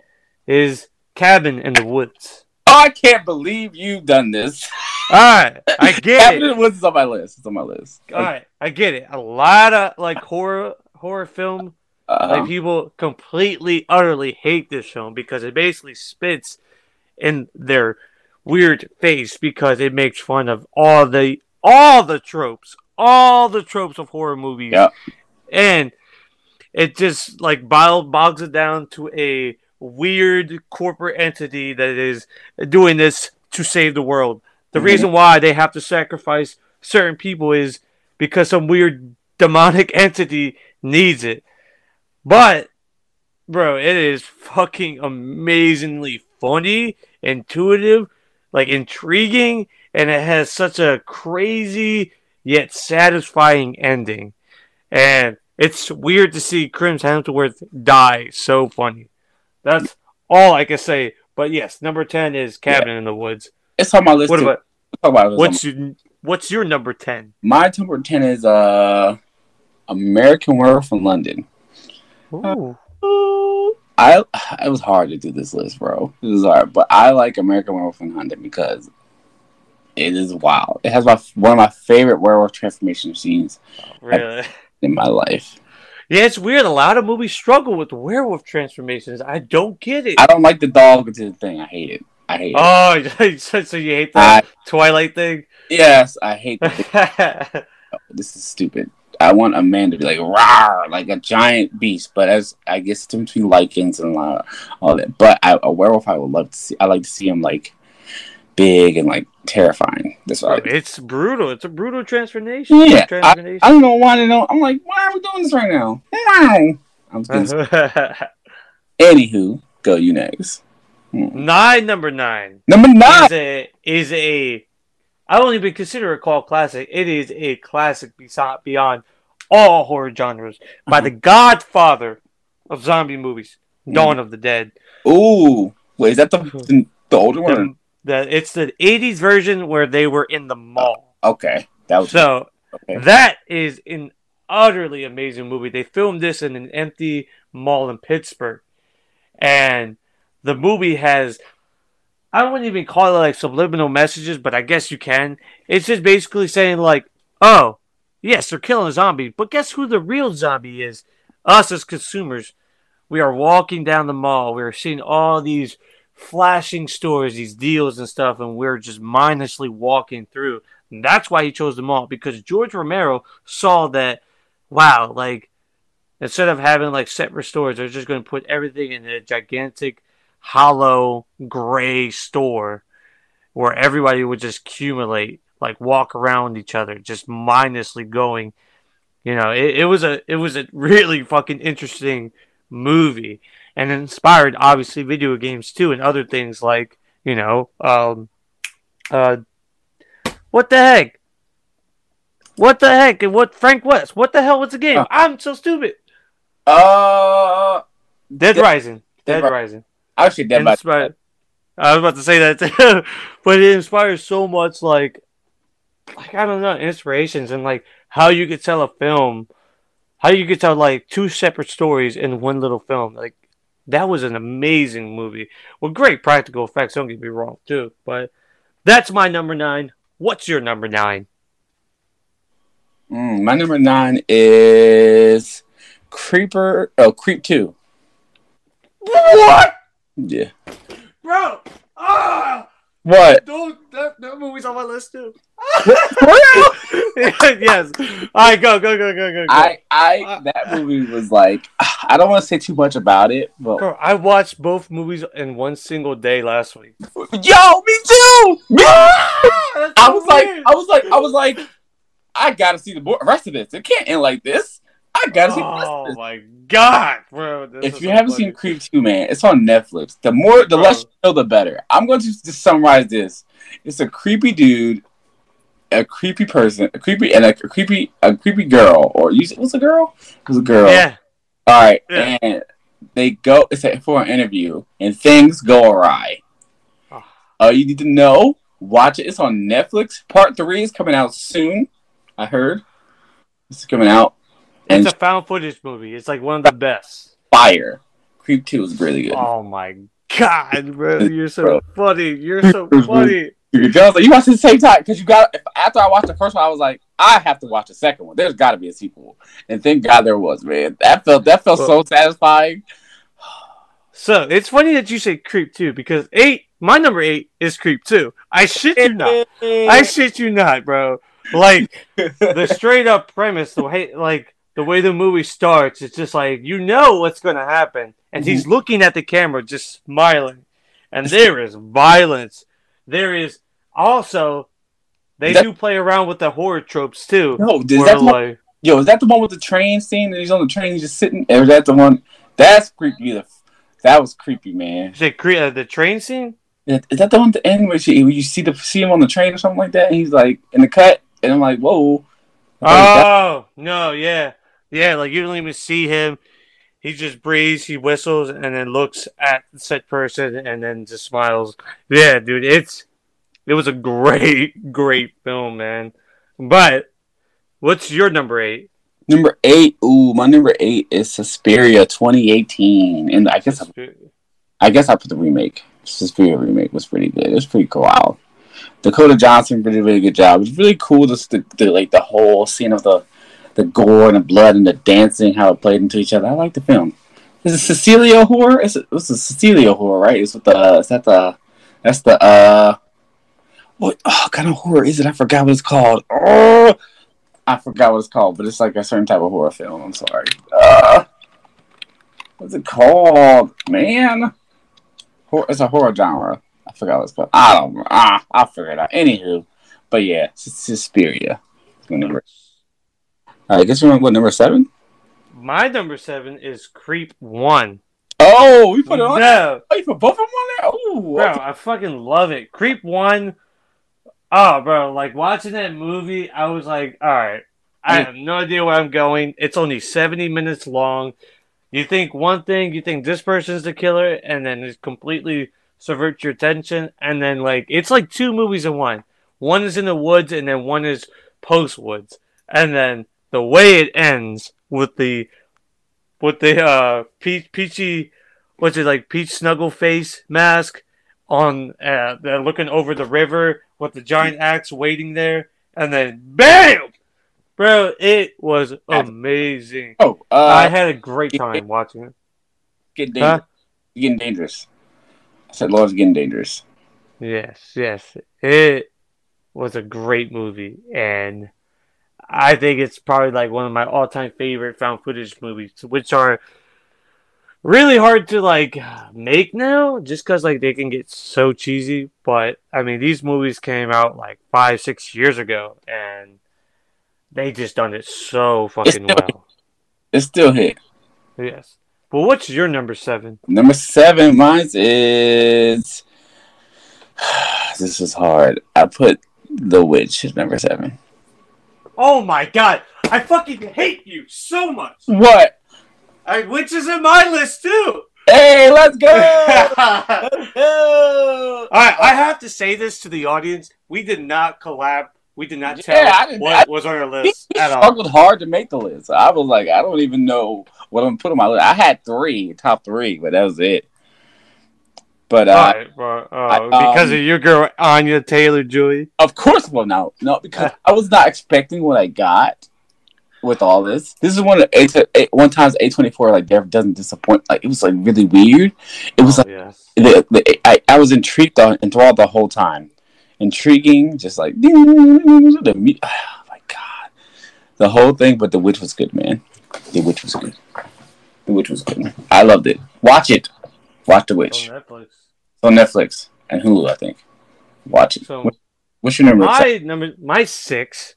is Cabin in the Woods. Oh, I can't believe you've done this. All right, I [LAUGHS] get Cabin it. in the Woods is on my list. It's on my list. All right, I get it. A lot of like horror horror film Uh, Like people completely, utterly hate this film because it basically spits in their weird face because it makes fun of all the all the tropes, all the tropes of horror movies, Yep. and it just like bog- bogs it down to a weird corporate entity that is doing this to save the world. The Mhm. reason why they have to sacrifice certain people is because some weird demonic [LAUGHS] entity needs it. But, bro, it is fucking amazingly funny, intuitive, like intriguing, and it has such a crazy yet satisfying ending. And it's weird to see Chris Hemsworth die so funny. That's all I can say. But yes, number 10 is Cabin in the Woods. it's on my list. What too. about Talk about it. It's on what's your, what's your number 10? my number ten is uh American Werewolf in London. Ooh. I it was hard to do this list, bro. It was hard, but I like American Werewolf in London because it is wild. It has my one of my favorite werewolf transformation scenes Really? [LAUGHS] in my life. Yeah, it's weird. A lot of movies struggle with werewolf transformations. I don't get it. I don't like the dog thing. I hate it. I hate it. Oh, [LAUGHS] so so you hate the I, Twilight thing? yes, I hate [LAUGHS] the thing. This is stupid. I want a man to be like rawr, like a giant beast, but as I guess it's in between lycans and all that. But I, a werewolf, I would love to see. I like to see him like big and like terrifying. That's what I it's brutal. It's a brutal transformation. Yeah, transformation. I don't know why they don't. I'm like, why are we doing this right now? Wow. I'm just [LAUGHS] anywho, go you next. Hmm. nine number nine Number nine. is a is a I won't even consider it called classic. It is a classic beyond all horror genres by Uh-huh. the Godfather of zombie movies, Mm. Dawn of the Dead. Ooh, wait, is that the the, [LAUGHS] the older one? The, the, it's the '80s version where they were in the mall. Okay, that was So okay. That is an utterly amazing movie. They filmed this in an empty mall in Pittsburgh. And the movie has I wouldn't even call it like subliminal messages, but I guess you can. It's just basically saying like, "Oh, yes, they're killing a zombie, but guess who the real zombie is? Us as consumers. We are walking down the mall. We are seeing all these flashing stores, these deals and stuff, and we're just mindlessly walking through. And that's why he chose the mall because George Romero saw that, wow, like instead of having like separate stores, they're just going to put everything in a gigantic, hollow, gray store where everybody would just accumulate, like walk around each other, just mindlessly going. You know, it, it was a it was a really fucking interesting movie, and inspired obviously video games too and other things like you know um uh what the heck? What the heck? And what Frank West? What the hell was the game? Uh. I'm so stupid. Uh, Dead Dead- Rising. Dead, Dead Rising. Actually, Dead by Inspired- I was about to say that too, [LAUGHS] but it inspires so much like like I don't know inspirations and like how you could tell a film how you could tell like two separate stories in one little film. Like that was an amazing movie with great practical effects don't get me wrong too but that's my number nine what's your number nine Mm, my number nine is Creeper. Oh, Creep Two. what Yeah. bro ah What? [LAUGHS] don't that, that movie's on my list too [LAUGHS] yes all right go go go go go, go. I, I, uh, that movie was like, [SIGHS] I don't want to say too much about it, but Bro, I watched both movies in one single day last week. yo, me too. [LAUGHS] Me ah, That's I so was like. I was like, I was like, I gotta see the rest of this. It can't end like this. I gotta see oh my god, bro! this If you haven't funny. seen Creep 2, man, it's on Netflix. The more, the Bro. less you know, the better. I'm going to just summarize this. It's a creepy dude, a creepy person, a creepy, and a, creepy, a creepy girl, or you, what's a girl? It was a girl. yeah, All right, Yeah. and they go. It's a, for an interview, and things go awry. Oh. All you need to know, watch it. It's on Netflix. Part three is coming out soon. I heard it's coming out, and it's a found footage movie. It's like one of the best. fire. Creep two is really good. Oh my god, bro! [LAUGHS] You're so Bro. funny. You're so funny. Like you watch the same time because you got. After I watched the first one, I was like, I have to watch the second one. There's got to be a sequel, and thank God there was. Man, that felt that felt so satisfying. So it's funny that you say Creep too, because eight, my number eight is Creep two. I shit you not. I [LAUGHS] shit you not, bro. Like the [LAUGHS] straight up premise, the way like the way the movie starts, it's just like you know what's gonna happen, and he's looking at the camera, just smiling, and there is violence. There is also they That- do play around with the horror tropes too. no, is that the one, like, yo? Is that the one with the train scene? And he's on the train, he's just sitting. Or is that the one? That's creepy. The- That was creepy, man. is it cre- uh, the train scene? Is that the one at the end where, she, where you see the see him on the train or something like that? And he's like in the cut, and I'm like, whoa. I thought that- Oh no, yeah, yeah. Like you don't even see him. He just breathes, he whistles, and then looks at the said person, and then just smiles. Yeah, dude, it's it was a great, [LAUGHS] great film, man. But what's your number eight? Number eight. Ooh, my number eight is Suspiria 2018, and I guess I, I guess I put the remake. Suspiria remake was pretty good. It was pretty cool. Wow. Dakota Johnson did a really good job. It was really cool just the, the like the whole scene of the the gore and the blood and the dancing, how it played into each other. I like the film. Is it Cecilia horror? It's a, it's a Cecilia horror, right? It's with the is that the that's the uh what oh, kind of horror is it? I forgot what it's called. Oh, I forgot what it's called, but it's like a certain type of horror film. I'm sorry. Uh, what's it called, man? It's a horror genre. I forgot what it's called. I don't. Ah, I'll figure it out. Anywho, but yeah, Sus- Suspiria. It's my number. All right, I guess we went what number seven? My number seven is Creep One. Oh, we put it on. No, Oh, you put both of them on there. Oh, bro, I fucking love it. Creep One. Oh, bro, like watching that movie, I was like, all right, I have no idea where I'm going. It's only 70 minutes long. You think one thing, you think this person's the killer, and then it completely subverts your attention. And then, like, it's like two movies in one. One is in the woods, and then one is post woods. And then the way it ends with the with the uh peach peachy what's it like peach snuggle face mask on uh they're looking over the river with the giant axe waiting there and then bam bro it was amazing Oh, uh, i had a great time watching it getting Huh? dangerous. Getting dangerous. I said, Lord's getting dangerous. yes yes it was a great movie and i think it's probably like one of my all-time favorite found footage movies which are really hard to like make now just because like they can get so cheesy but i mean these movies came out like five six years ago and they just done it so fucking still- well It's still hit. yes Well, what's your number seven? Number seven, mine is. [SIGHS] this is hard. I put The Witch at number seven. Oh my god, I fucking hate you so much. What? I, which is in my list too. Hey, let's go! [LAUGHS] Let's go! I have to say this to the audience. We did not collab. We did not tell Yeah, what I- was on our list he at all. struggled hard to make the list. I was like, I don't even know what I'm gonna put on my list. I had three, top three, but that was it. But uh, bro. Uh, I- um, because of your girl Anya Taylor Joy. Of course, well, no, no, because [LAUGHS] I was not expecting what I got with all this. This is one of the A, A, one times A twenty four like never doesn't disappoint. Like it was like really weird. It was Oh, like yes. the, the, I, I was intrigued on enthralled the whole time. Intriguing, just like [SIGHS] the [SIGHS] oh my god, the whole thing. But the witch was good, man. The witch was good. The witch was good. I loved it. Watch it. Watch the witch. On Netflix. It's on Netflix and Hulu, I think. Watch it. So What's your number? my number, my six,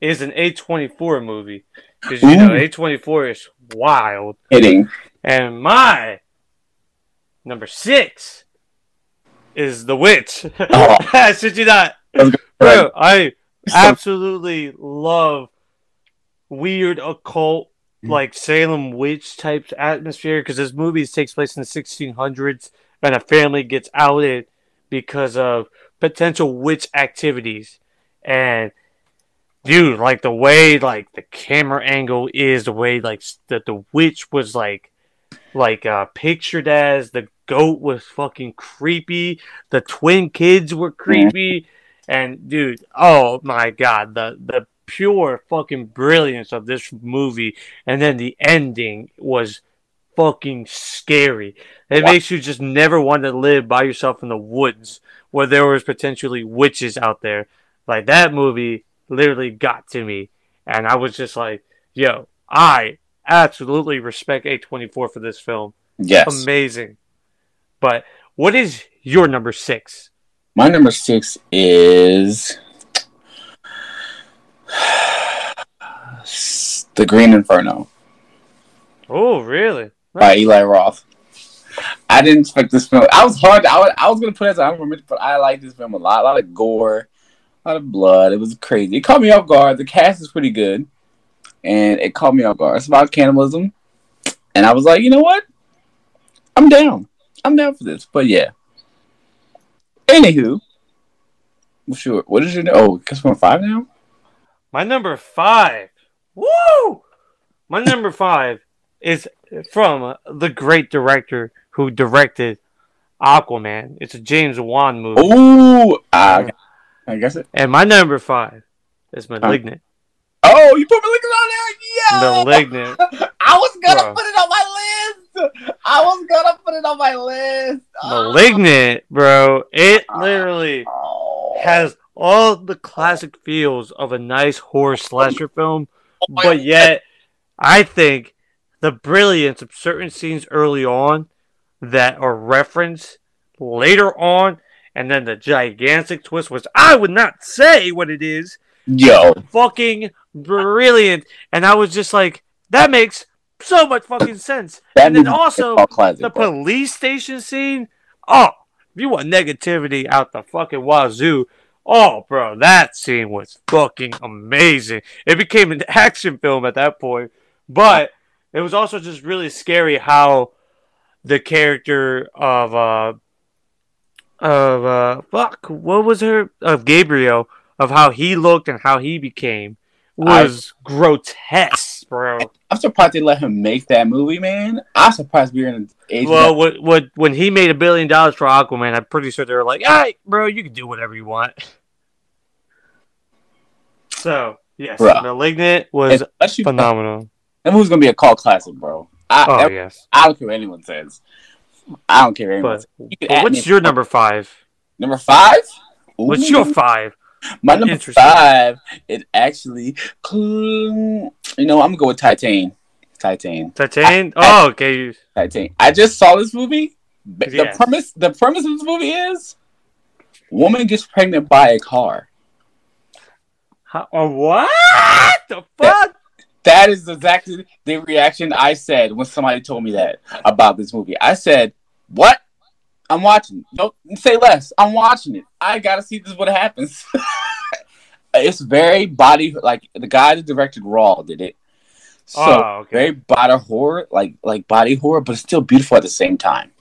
is an A twenty four movie because you know A twenty four is wild, Hitting. and my number six is The Witch. [LAUGHS] Oh. Should you not? Bro, I absolutely love weird occult mm. like Salem witch type atmosphere because this movie takes place in the 1600s and a family gets outed because of potential witch activities. And dude like the way like the camera angle is the way like that the witch was like like uh pictured as the goat was fucking creepy the twin kids were creepy and dude, oh my god, the the pure fucking brilliance of this movie, and then the ending was fucking scary. It Wow. makes you just never want to live by yourself in the woods where there was potentially witches out there. Like that movie literally got to me, and I was just like, yo, I absolutely respect A24 for this film. Yes. Amazing. But what is your number six? My number six is [SIGHS] The Green Inferno Oh, really? By Eli Roth. I didn't expect this film. I was hard. I was, I was gonna put it as an honorable mention, but I like this film a lot. A lot of gore, a lot of blood. It was crazy. It caught me off guard. The cast is pretty good, and it caught me off guard. It's about cannibalism, and I was like, you know what? I'm down. I'm down for this. But yeah. Anywho, sure. What is your oh? Guess we're five now. My number five. Woo! My number five is from the great director who directed Aquaman. It's a James Wan movie. Ooh, I, I guess it. And my number five is Malignant. Oh, you put Malignant on there? Yeah. Malignant. [LAUGHS] I was gonna Bro. put it on my list. I was gonna put it on my list. Ah. Malignant, bro. It ah. literally Oh. has all the classic feels of a nice horror slasher film, oh my but yet I think the brilliance of certain scenes early on that are referenced later on, and then the gigantic twist, which I would not say what it is, Yo, fucking brilliant. And I was just like, that makes so much fucking [LAUGHS] sense. that and then also the police station scene. Oh, if you want negativity out the fucking wazoo. Oh, bro, that scene was fucking amazing. It became an [LAUGHS] action film at that point, but it was also just really scary how the character of uh of uh fuck what was her of Gabriel of how he looked and how he became was grotesque, bro. I'm surprised they let him make that movie, man. I'm surprised we're in an age. Well, what, what, when he made a billion dollars for Aquaman, I'm pretty sure they were like, "All right, bro, you can do whatever you want." [LAUGHS] So, yes, Bruh. *Malignant* was you, phenomenal. That movie's gonna be a cult classic, bro. I, Oh I, yes, I don't care what anyone says. I don't care what anyone but, says. You but what's your number five? number five? What's your five? My number five is actually, you know, I'm gonna go with Titane. Titane. Titane? Oh, okay. Titane. I just saw this movie. The premise, the premise of this movie is, woman gets pregnant by a car. How, uh, what the fuck? That is exactly the reaction I said when somebody told me that about this movie. I said, "What? I'm watching. Don't say less. I'm watching it. I gotta see this. What happens? [LAUGHS] it's very body like the guy that directed Raw did it. So Oh, okay. very body horror, like like body horror, but still beautiful at the same time.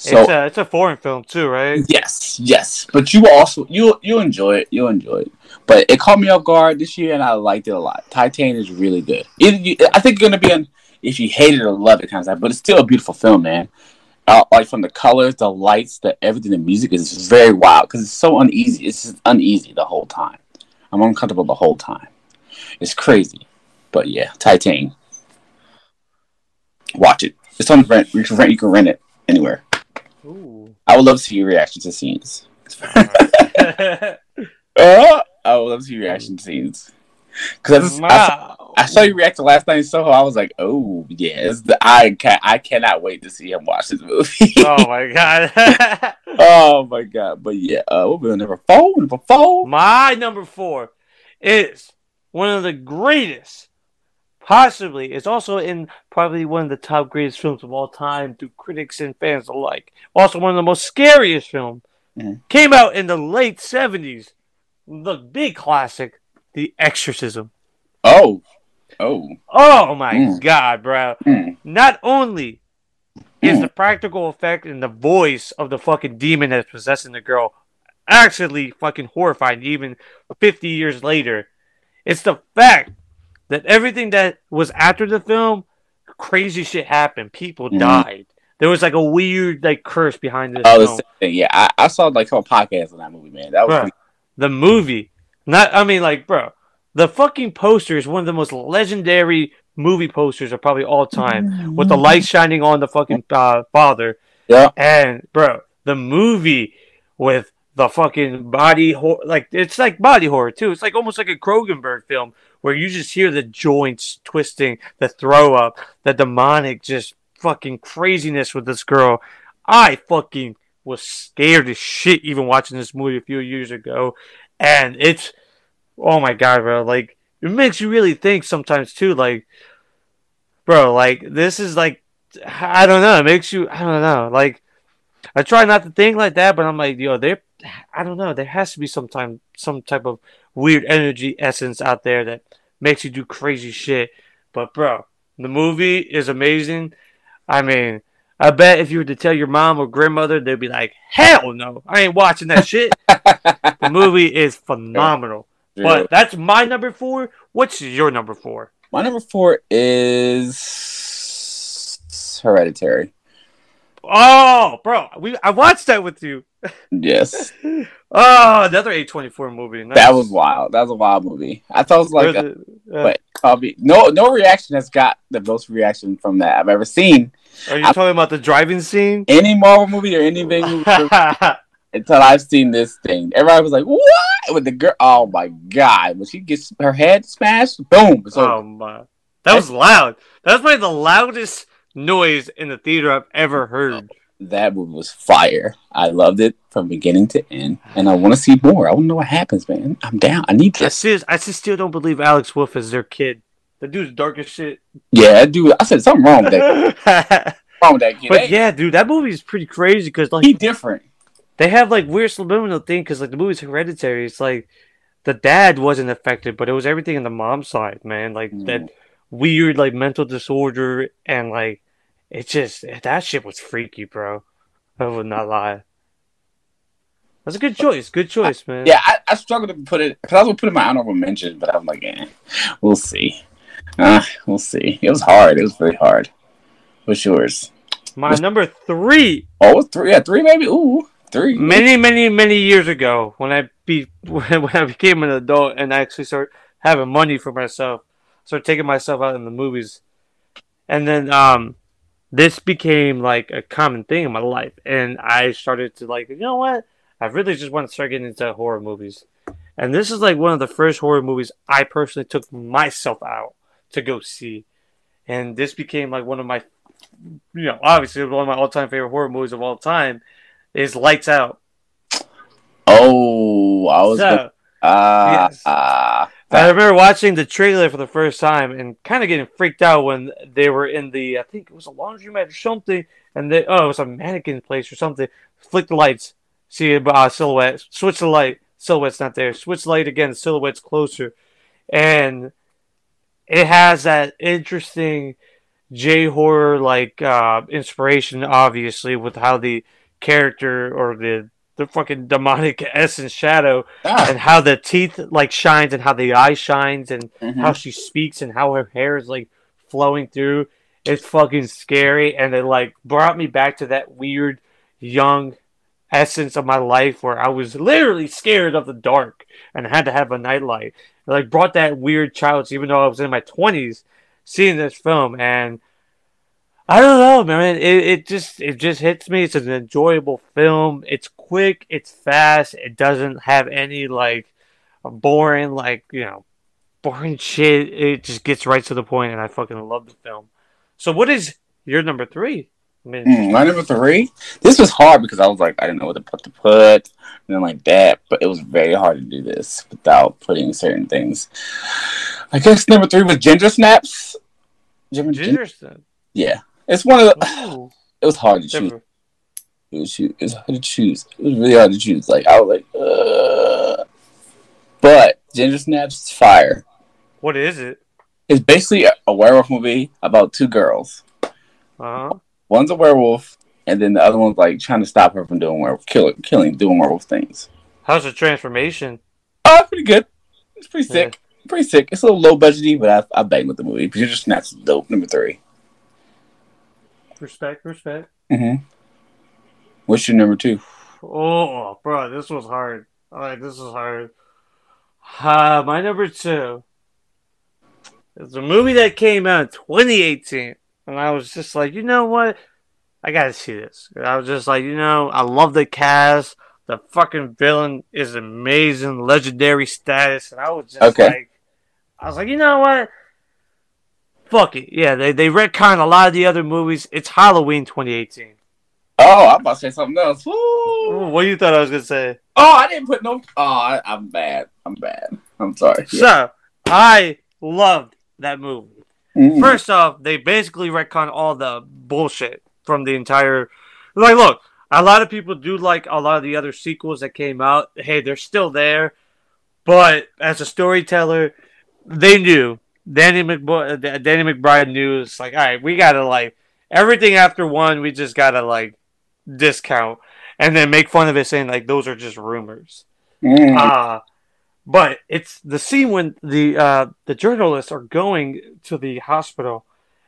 So it's a it's a foreign film too, right? yes, yes, but you also you you enjoy it. You enjoy it, but it caught me off guard this year, and I liked it a lot. Titane is really good. You, I think it's gonna be an if you hate it or love it kind of stuff, but it's still a beautiful film, man. Uh, like from the colors, the lights, the everything, the music is very wild because it's so uneasy. It's just uneasy the whole time. I'm uncomfortable the whole time. It's crazy, but yeah, Titane. Watch it. It's on rent. You can rent. You can rent it anywhere. Ooh. I would love to see your reaction to scenes. [LAUGHS] Uh, I would love to see your reaction to scenes. Because I, wow. I saw you react to last night in Soho. I was like, oh yes, the, I can I cannot wait to see him watch this movie. [LAUGHS] oh my god. [LAUGHS] oh my god! But yeah, uh, we'll be on number four. Number four. My number four is one of the greatest. Possibly, it's also in probably one of the top greatest films of all time to critics and fans alike. Also, one of the most scariest films. Mhm. Came out in the late 70s. The big classic, The Exorcism. Oh, oh. Oh my Mm. god, bro. Mm. Not only is Mm. the practical effect and the voice of the fucking demon that's possessing the girl actually fucking horrifying even 50 years later, it's the fact that everything that was after the film, crazy shit happened. People Mhm. died. There was like a weird like curse behind this Oh, the film. same thing. Yeah, I, I saw like some couple podcasts on that movie, man. That was pretty- the movie. Not, I mean, like, bro, the fucking poster is one of the most legendary movie posters of probably all time, with the light shining on the fucking uh, father. Yeah. And bro, the movie with the fucking body horror, like it's like body horror too. It's like almost like a Cronenberg film where you just hear the joints twisting, the throw up, the demonic just fucking craziness with this girl. I fucking was scared as shit even watching this movie a few years ago, and it's oh my god, bro! Like it makes you really think sometimes too, like bro, like this is like I don't know. It makes you I don't know. Like I try not to think like that, but I'm like, yo, there. I don't know. There has to be some time, some type of weird energy essence out there that makes you do crazy shit. But bro, the movie is amazing. I mean, I bet if you were to tell your mom or grandmother, they'd be like, "Hell no, I ain't watching that shit." [LAUGHS] the movie is phenomenal. But that's my number four. What's your number four? my number four is Hereditary. Oh, bro, we I watched that with you. Yes, [LAUGHS] Oh, another A twenty four movie. Nice. that was wild. That was a wild movie. I thought it was like a, There's a- but probably no no reaction has got the most reaction from that I've ever seen. are you talking about the driving scene? Any Marvel movie or anything [LAUGHS] until I've seen this thing. Everybody was like, "What?" With the girl, oh my god! When she gets her head smashed, boom! So oh my, that was loud. That was probably the loudest noise in the theater I've ever heard. that movie was fire. I loved it from beginning to end, and I want to see more. I want to know what happens, man. I'm down. I need I this. still, I just still don't believe Alex Wolff is their kid. The dude's dark as shit. Yeah, dude. I said something wrong with that. but [LAUGHS] wrong with that kid. yeah, dude, that movie is pretty crazy because like he different. they have like weird subliminal thing because like the movie's hereditary. It's like the dad wasn't affected, but it was everything in the mom's side, man. Like Mm. that weird like mental disorder and like it just that shit was freaky, bro. I would not lie. That's a good choice. Good choice, man. Yeah, I, I struggled to put it because I was gonna put it in my honorable mention, but I'm like, eh, we'll see. Uh, we'll see. It was hard. It was very hard. What's yours? My number three Oh, three. Yeah, three maybe. Ooh, three. many, many, many years ago when I be [LAUGHS] when I became an adult and I actually started having money for myself, started taking myself out in the movies, and then um, this became like a common thing in my life, and I started to like, you know what? I really just want to start getting into horror movies, and this is like one of the first horror movies I personally took myself out to go see, and this became like one of my, you know, obviously one of my all-time favorite horror movies of all time is Lights Out. Oh, I was. So, gonna- Ah, Yes. ah. I remember watching the trailer for the first time and kind of getting freaked out when they were in the I think it was a laundromat or something, and they oh it was a mannequin place or something. Flick the lights, see a uh, silhouette. Switch the light, silhouette's not there. Switch the light again, silhouette's closer, and it has that interesting J horror like uh, inspiration, obviously, with how the character or the the fucking demonic [LAUGHS] essence shadow Ah. and how the teeth like shines and how the eye shines and Mhm. how she speaks and how her hair is like flowing through. It's fucking scary and it like brought me back to that weird young essence of my life where I was literally scared of the dark and had to have a nightlight. It like brought that weird childhood even though I was in my twenties seeing this film and I don't know, man. It, it just it just hits me. It's an enjoyable film. It's quick. It's fast. It doesn't have any like boring like you know boring shit. It just gets right to the point, and I fucking love the film. So, what is your number three? I mean, Mm, my number three. This was hard because I was like, I didn't know what to put to put, and then like that. But it was very hard to do this without putting certain things. I guess number three was Ginger Snaps. Ginger, Ginger Snap. yeah, it's one of the. Ooh, [SIGHS] It was hard to choose. It was, it was hard to choose. It was really hard to choose. Like I was like, uh. But Ginger Snaps is fire. What is it? It's basically a, a werewolf movie about two girls. Uh huh. One's a werewolf, and then the other one's like trying to stop her from doing werewolf, kill, killing, doing werewolf things. How's the transformation? Oh, pretty good. It's pretty sick. Pretty sick. It's a little low budgety, but I I bang with the movie. Ginger Snaps is dope. Number three. Respect, respect. Mm-hmm. What's your number two? Oh, bro, this was hard. All right, this is hard. Uh, my number two is a movie that came out in 2018, and I was just like, you know what? I gotta see this. I was just like, you know, I love the cast. The fucking villain is amazing, legendary status, and I was just Okay. like, I was like, you know what? Fuck it. Yeah, they they retcon a lot of the other movies. It's Halloween 2018. Oh, I'm about to say something else. Ooh, what you thought I was gonna say? Oh, I didn't put no. Oh, I, I'm bad. I'm bad. I'm sorry. Yeah. So I loved that movie. Mhm. First off, they basically retcon all the bullshit from the entire. Like, look, a lot of people do like a lot of the other sequels that came out. Hey, they're still there, but as a storyteller, they knew Danny McBo- uh, Danny McBride news. like, all right, we gotta like everything after one, we just gotta like discount and then make fun of it, saying like those are just rumors. Mhm. Uh but it's the scene when the uh the journalists are going to the hospital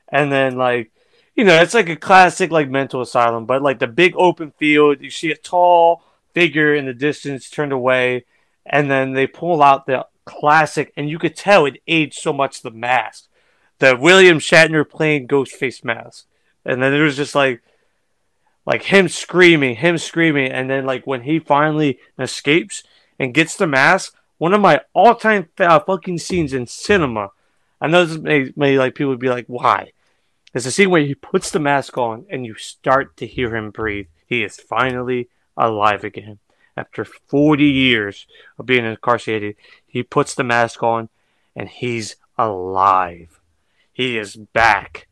and then like you know, it's like a classic like mental asylum, but like the big open field, you see a tall figure in the distance turned away, and then they pull out the classic and you could tell it aged so much the mask. The William Shatner playing Ghostface mask. And then it was just like like him screaming, him screaming, and then like when he finally escapes and gets the mask, one of my all-time uh, fucking scenes in cinema. I know this may, may like people would be like, why? There's a scene where he puts the mask on and you start to hear him breathe. He is finally alive again. After 40 years of being incarcerated, he puts the mask on and he's alive. He is back.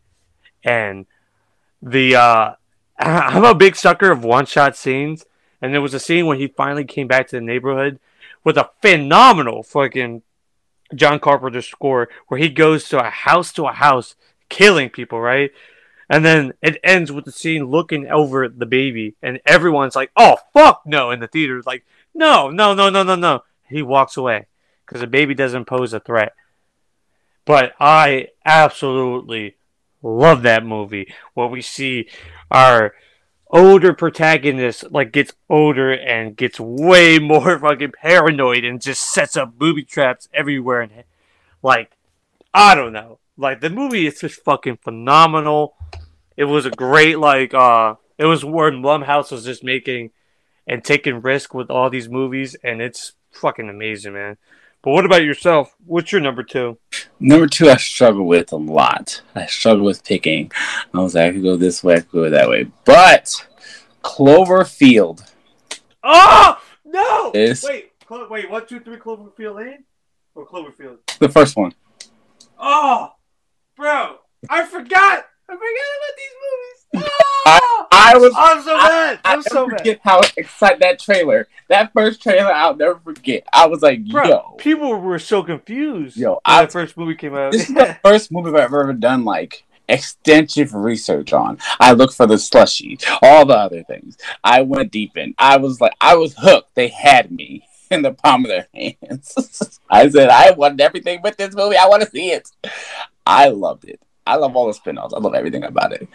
And the uh [LAUGHS] I'm a big sucker of one shot scenes. And there was a scene when he finally came back to the neighborhood with a phenomenal fucking John Carpenter score where he goes to a house to a house killing people, right? And then it ends with the scene looking over the baby, and everyone's like, "Oh fuck no!" In the theater, like, "No, no, no, no, no, no." He walks away because the baby doesn't pose a threat. But I absolutely love that movie where we see our older protagonist like gets older and gets way [LAUGHS] more fucking paranoid and just sets up booby traps everywhere and like I don't know. Like the movie is just fucking phenomenal. It was a great like uh it was where Blumhouse was just making and taking risk with all these movies and it's fucking amazing, man. But what about yourself? What's your number two? Number two, I struggle with a lot. I struggle with picking. I was like, I could go this way, I could go that way. But Cloverfield. Oh no! Is- Wait, Clo- wait, one, two, three, Cloverfield Lane. or Cloverfield? The first one. Oh, bro, I forgot. I forgot about these movies. I, Oh, I was. I'm so mad. I I'm never so mad. forget how excited that trailer. That first trailer, I'll never forget. I was like, Bro, yo, people were so confused Yo, I- the first movie came out. this is the [LAUGHS] first movie I've ever done like extensive research on. I looked for the slushy, all the other things. I went deep in. I was like, I was hooked. They had me [LAUGHS] in the palm of their hands. [LAUGHS] I said, I want everything with this movie. I want to see it. I loved it. I love all the spin-offs. I love everything about it.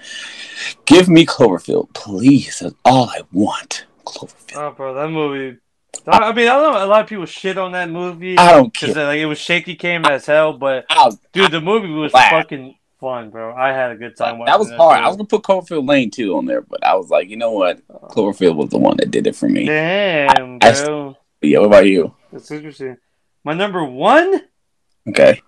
Give me Cloverfield, please. That's all I want. Cloverfield. oh, bro, that movie. I mean, I don't know. A lot of people shit on that movie I don't care. like it was shaky cam as hell. But I'll- dude, the movie was Laugh. fucking fun, bro. I had a good time watching that was hard. I was gonna put Cloverfield Lane 2 on there, but I was like, you know what? Cloverfield was the one that did it for me. Damn, I- bro. Yeah, what about you? That's interesting. My number one? Okay.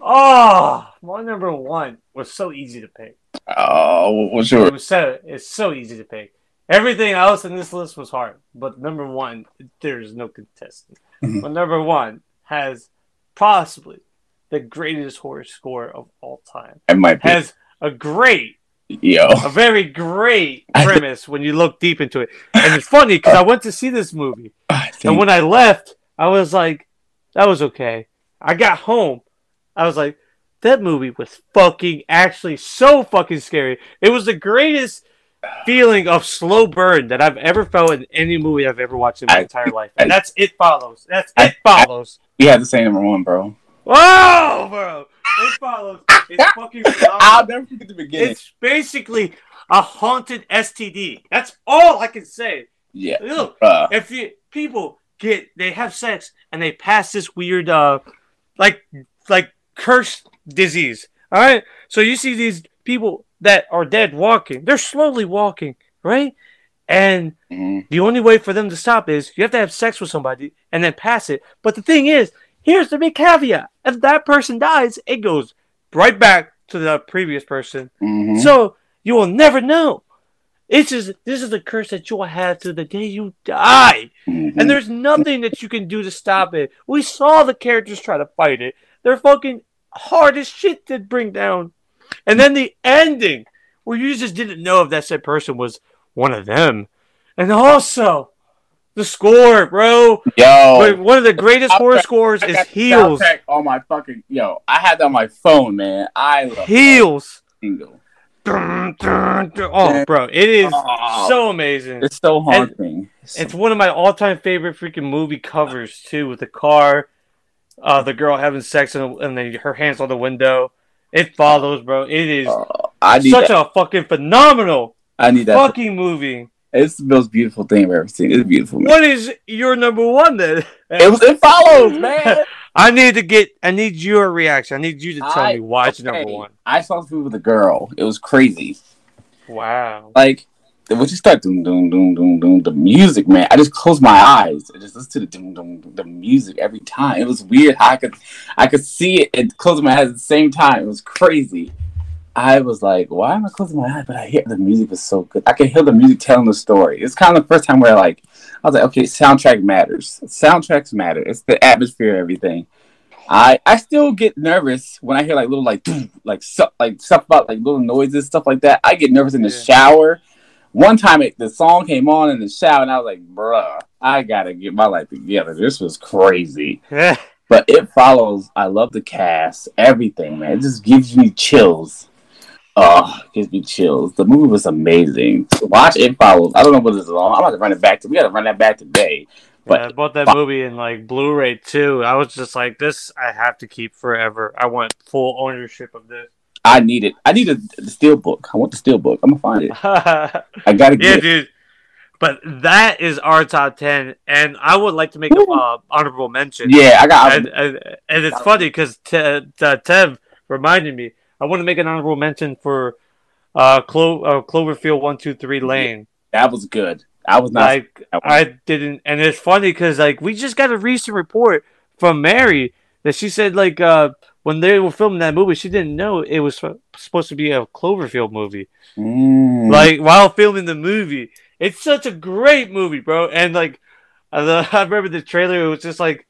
Oh, my number one was so easy to pick. Oh, what's your? It was so it's so easy to pick. Everything else in this list was hard, but number one, there's no contestant. Mhm. But number one has possibly the greatest horror score of all time. it might be Has a great, yo. a very great premise when you look deep into it. And it's funny because I went to see this movie, I and when I left, I was like, that was okay. I got home, I was like, that movie was fucking actually so fucking scary. It was the greatest feeling of slow burn that I've ever felt in any movie I've ever watched in my I- entire life. And I- that's It Follows. That's I- It Follows. we had the same number one, bro. Whoa, bro. It Follows. It's [LAUGHS] fucking I'll never forget the beginning. It's basically a haunted STD. That's all I can say. yeah. Look, Uh, if you people get they have sex and they pass this weird uh like like cursed disease all right so you see these people that are dead walking they're slowly walking right and mhm. the only way for them to stop is you have to have sex with somebody and then pass it but the thing is here's the big caveat if that person dies it goes right back to the previous person Mhm. so you will never know it's just this is the curse that you will have to the day you die Mhm. and there's nothing that you can do to stop it. We saw the characters try to fight it. They're fucking hard as shit to bring down. And then the ending, where you just didn't know if that said person was one of them. And also, the score, bro. yo, Wait, one of the greatest horror scores is Heels. on my fucking yo. I had that on my phone, man. I love Heels. single. Dun, dun, dun. Oh, bro, it is Oh. so amazing. It's so haunting. It's one of my all-time favorite freaking movie covers too, with the car, uh, the girl having sex, and, and then her hands on the window. It follows, bro. It is Oh, I need such that. a fucking phenomenal I need that. fucking movie. It's the most beautiful thing I've ever seen. It's beautiful. Man. What is your number one then? It was. It follows, man. [LAUGHS] I need to get. I need your reaction. I need you to tell I- me why it's number one. I saw this movie with a girl. It was crazy. Wow. Like when you start doom doom doom doom doom the music, man. I just closed my eyes and just listen to the doom doom the music every time. It was weird how I could I could see it and close my eyes at the same time. It was crazy. I was like, why am I closing my eyes? But I hear the music was so good. I could hear the music telling the story. It's kind of the first time where like I was like, okay, soundtrack matters. Soundtracks matter. It's the atmosphere, everything. I I still get nervous when I hear like little like [CLEARS THROAT] like stuff like stuff about like little noises stuff like that. I get nervous in the Yeah. shower. One time it, the song came on in the shower and I was like, bruh, I gotta get my life together. This was crazy. But it follows. I love the cast, everything, man. It just gives me chills. Oh, gives me chills. The movie was amazing. Watch it follows. I don't know what this is on. I'm about to run it back. To, we got to run that back today. But yeah, I bought that movie in like Blu-ray too. I was just like, this I have to keep forever. I want full ownership of this. I need it. I need a, the steel book. I want the steel book. I'm gonna find it. [LAUGHS] I gotta get it. dude. But that is our top ten, and I would like to make an uh, honorable mention. Yeah, I got. and, and, and it's funny because Te- Te- Tev reminded me. I want to make an honorable mention for uh, Clo- uh Cloverfield one two three Lane. that was good. I was not. Like. I didn't, and it's funny because like we just got a recent report from Mary that she said like uh when they were filming that movie, she didn't know it was supposed to be a Cloverfield movie. Mm. Like while filming the movie, it's such a great movie, bro. And like I, [LAUGHS] I remember the trailer; it was just like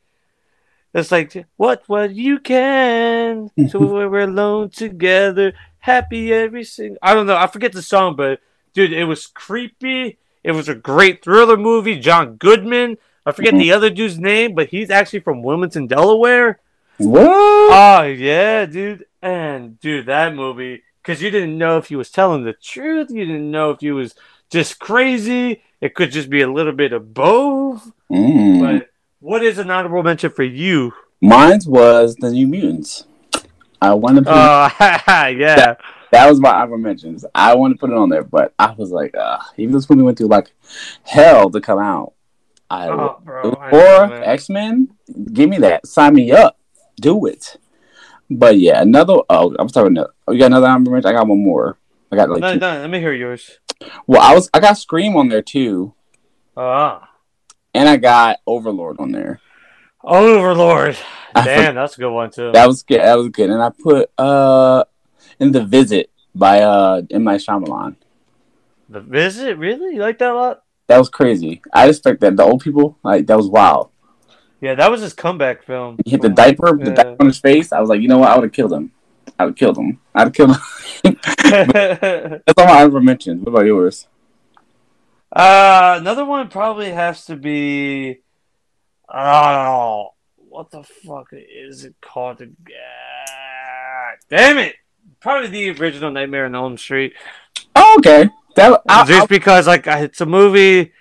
It's like what what you can. [LAUGHS] So we're alone together, happy every single. I don't know. I forget the song, but dude, it was creepy. It was a great thriller movie. John Goodman. I forget Mhm. the other dude's name, but he's actually from Wilmington, Delaware. What? Oh yeah, dude. And dude, that movie because you didn't know if he was telling the truth. You didn't know if he was just crazy. It could just be a little bit of both. Mm. But what is an honorable mention for you? Mine's was the New Mutants. I wanted to put Oh, [LAUGHS] yeah. that was my honorable mentions. I wanted to put it on there, but I was like, uh, even though this movie went through like hell to come out, I Oh, bro. Or. X Men, give me that. Sign me up. Do it. But yeah, another. Oh, I'm talking. Oh, you got another honorable mention? I got one more. I got like. No, two. no, let me hear yours. Well, I was. I got Scream on there too, Ah. and I got Overlord on there. Overlord. Damn, that's a good one, too. That was good. That was good. And I put uh in the Visit by uh M. Night Shyamalan. The Visit? Really? You like that a lot? That was crazy. I expect that the old people like that was wild. Yeah, that was his comeback film. He hit the diaper, the Yeah. diaper on his face. I was like, you know what? I would have killed him. I would have killed him. I'd have killed him. [LAUGHS] [LAUGHS] That's all I ever mentioned. What about yours? Uh, another one probably has to be. Oh, what the fuck is it called? Ah, damn it! Probably the original Nightmare on Elm Street. Oh, okay. That I, Just because, like, it's a movie.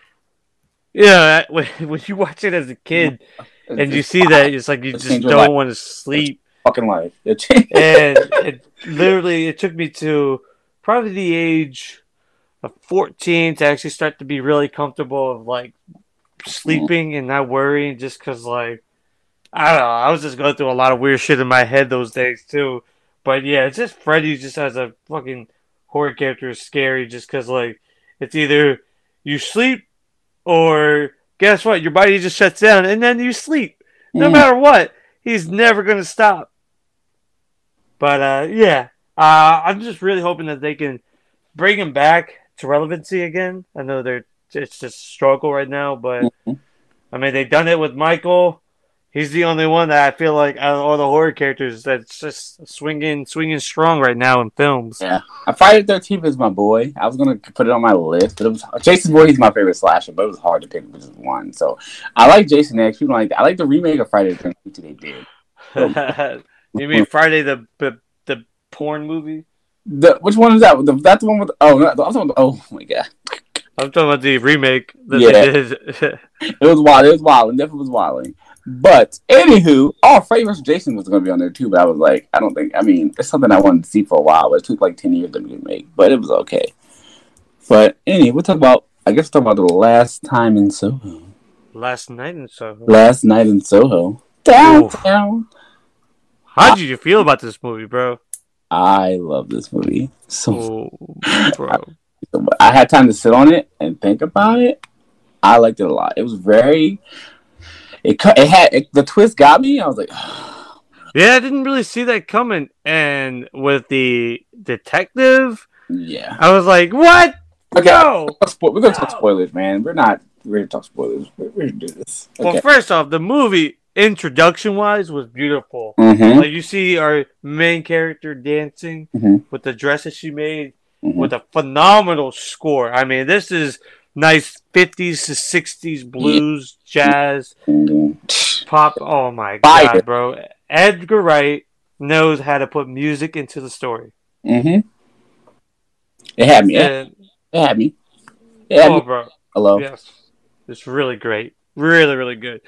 Yeah, [LAUGHS] when, when you watch it as a kid and you see that, it's like you just don't want to sleep. fucking life. [LAUGHS] It and it literally it took me to probably the age of 14 to actually start to be really comfortable of like sleeping and not worrying just because like i don't know i was just going through a lot of weird shit in my head those days too. But yeah it's just freddy just as a fucking horror character is scary just because like it's either you sleep or guess what your body just shuts down and then you sleep no Mm. matter what he's never going to stop but uh, yeah, uh, I'm just really hoping that they can bring him back to relevancy again. I know they're it's just a struggle right now, but Mhm. I mean they've done it with Michael. He's the only one that I feel like out of all the horror characters that's just swinging, swinging strong right now in films. Yeah. Friday the Thirteenth is my boy. I was gonna put it on my list, but it was Jason Voorhees is my favorite slasher, but it was hard to pick is one. So I like Jason X. People like that. I like the remake of Friday the Thirteenth they did. [LAUGHS] you mean Friday the, the the porn movie? The which one is that? The, that's the one with oh no, the. Oh my god, I'm talking about the remake that Yeah. they did. [LAUGHS] it was wild. It was wild. It definitely was wilding. But anywho, oh, Freddy vs. Jason was gonna be on there too, but I was like, I don't think. I mean, it's something I wanted to see for a while, but it took like ten years to make, but it was okay. But anyway, we'll talk about. I guess talk about the last time in Soho. Last night in Soho. Last night in Soho. Downtown. How did you feel about this movie, bro? I love this movie. So Oh, bro. I had time to sit on it and think about it. I liked it a lot. It was very. It cut. It had it, the twist. Got me. I was like, [SIGHS] Yeah, I didn't really see that coming. And with the detective, yeah. I was like, what? Okay. No. We're gonna talk spoilers, man. We're not. We're gonna talk spoilers. We're, we're gonna do this. Well, first off, the movie, introduction wise, was beautiful. mm-hmm. Like, you see our main character dancing Mhm. with the dress that she made Mhm. with a phenomenal score. I mean, this is nice 50s to 60s blues, jazz. Pop. Oh my Fire. god, bro! Edgar Wright knows how to put music into the story. Mm-hmm. It had me. It, And, it had me. It had oh, me. bro, Hello. yes, it's really great, really, really good.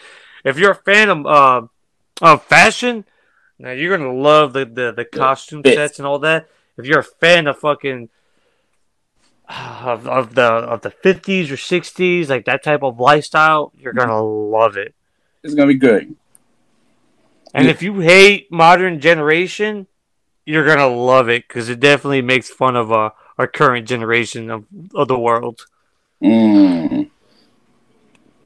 If you're a fan of uh, of fashion, now you're gonna love the the, the costume fits. sets and all that. If you're a fan of fucking of, of the of the 50s or 60s, like that type of lifestyle, you're gonna love it. It's gonna be good. And Yeah. if you hate modern generation, you're gonna love it because it definitely makes fun of uh, our current generation of, of the world. Mm.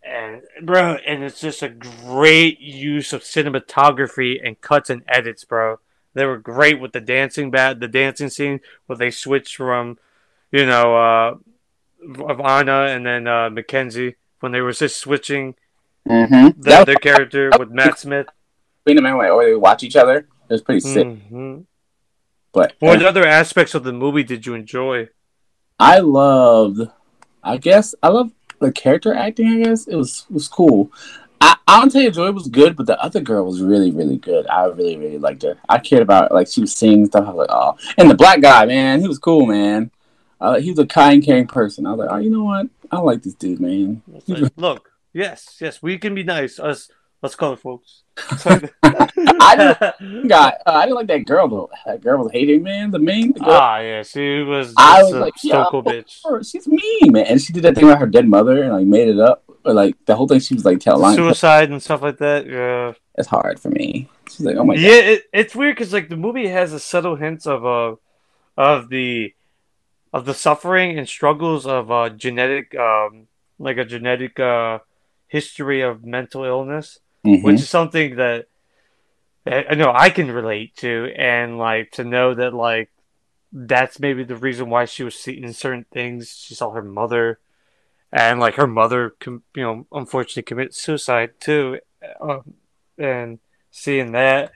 And bro, and it's just a great use of cinematography and cuts and edits, bro. They were great with the dancing bat, the dancing scene where they switched from, you know, uh, of Anna and then uh, McKenzie when they were just switching Mm-hmm. the, their character with Matt Smith. between them, like, or they watch each other. It was pretty sick. Mhm. But What other aspects of the movie did you enjoy? I loved. I guess I love the character acting. I guess it was it was cool. I, I don't tell you, Joy was good, but the other girl was really, really good. I really, really liked her. I cared about like she was singing stuff. I was like, oh, and the black guy, man, he was cool, man. Uh, he was a kind, caring person. I was like, oh, you know what? I like this dude, man. Like, Look, yes, yes, we can be nice. Us, let's call it folks. [LAUGHS] I Guy, uh, I didn't like that girl though. That girl was hating, man. The main, the girl, ah, yeah, she was. I was a like, yeah, cold bitch. she's mean, man. And she did that thing about her dead mother and like made it up. Or, like the whole thing, she was like telling. Suicide and stuff like that. Yeah. It's hard for me. She's like, oh my god. yeah, it, it's weird because like the movie has a subtle hints of uh of the of the suffering and struggles of uh genetic um like a genetic uh history of mental illness, Mhm. which is something that I I know I can relate to, and like to know that like that's maybe the reason why she was seeing certain things. She saw her mother, and like her mother, com- you know, unfortunately commit suicide too, um, and seeing that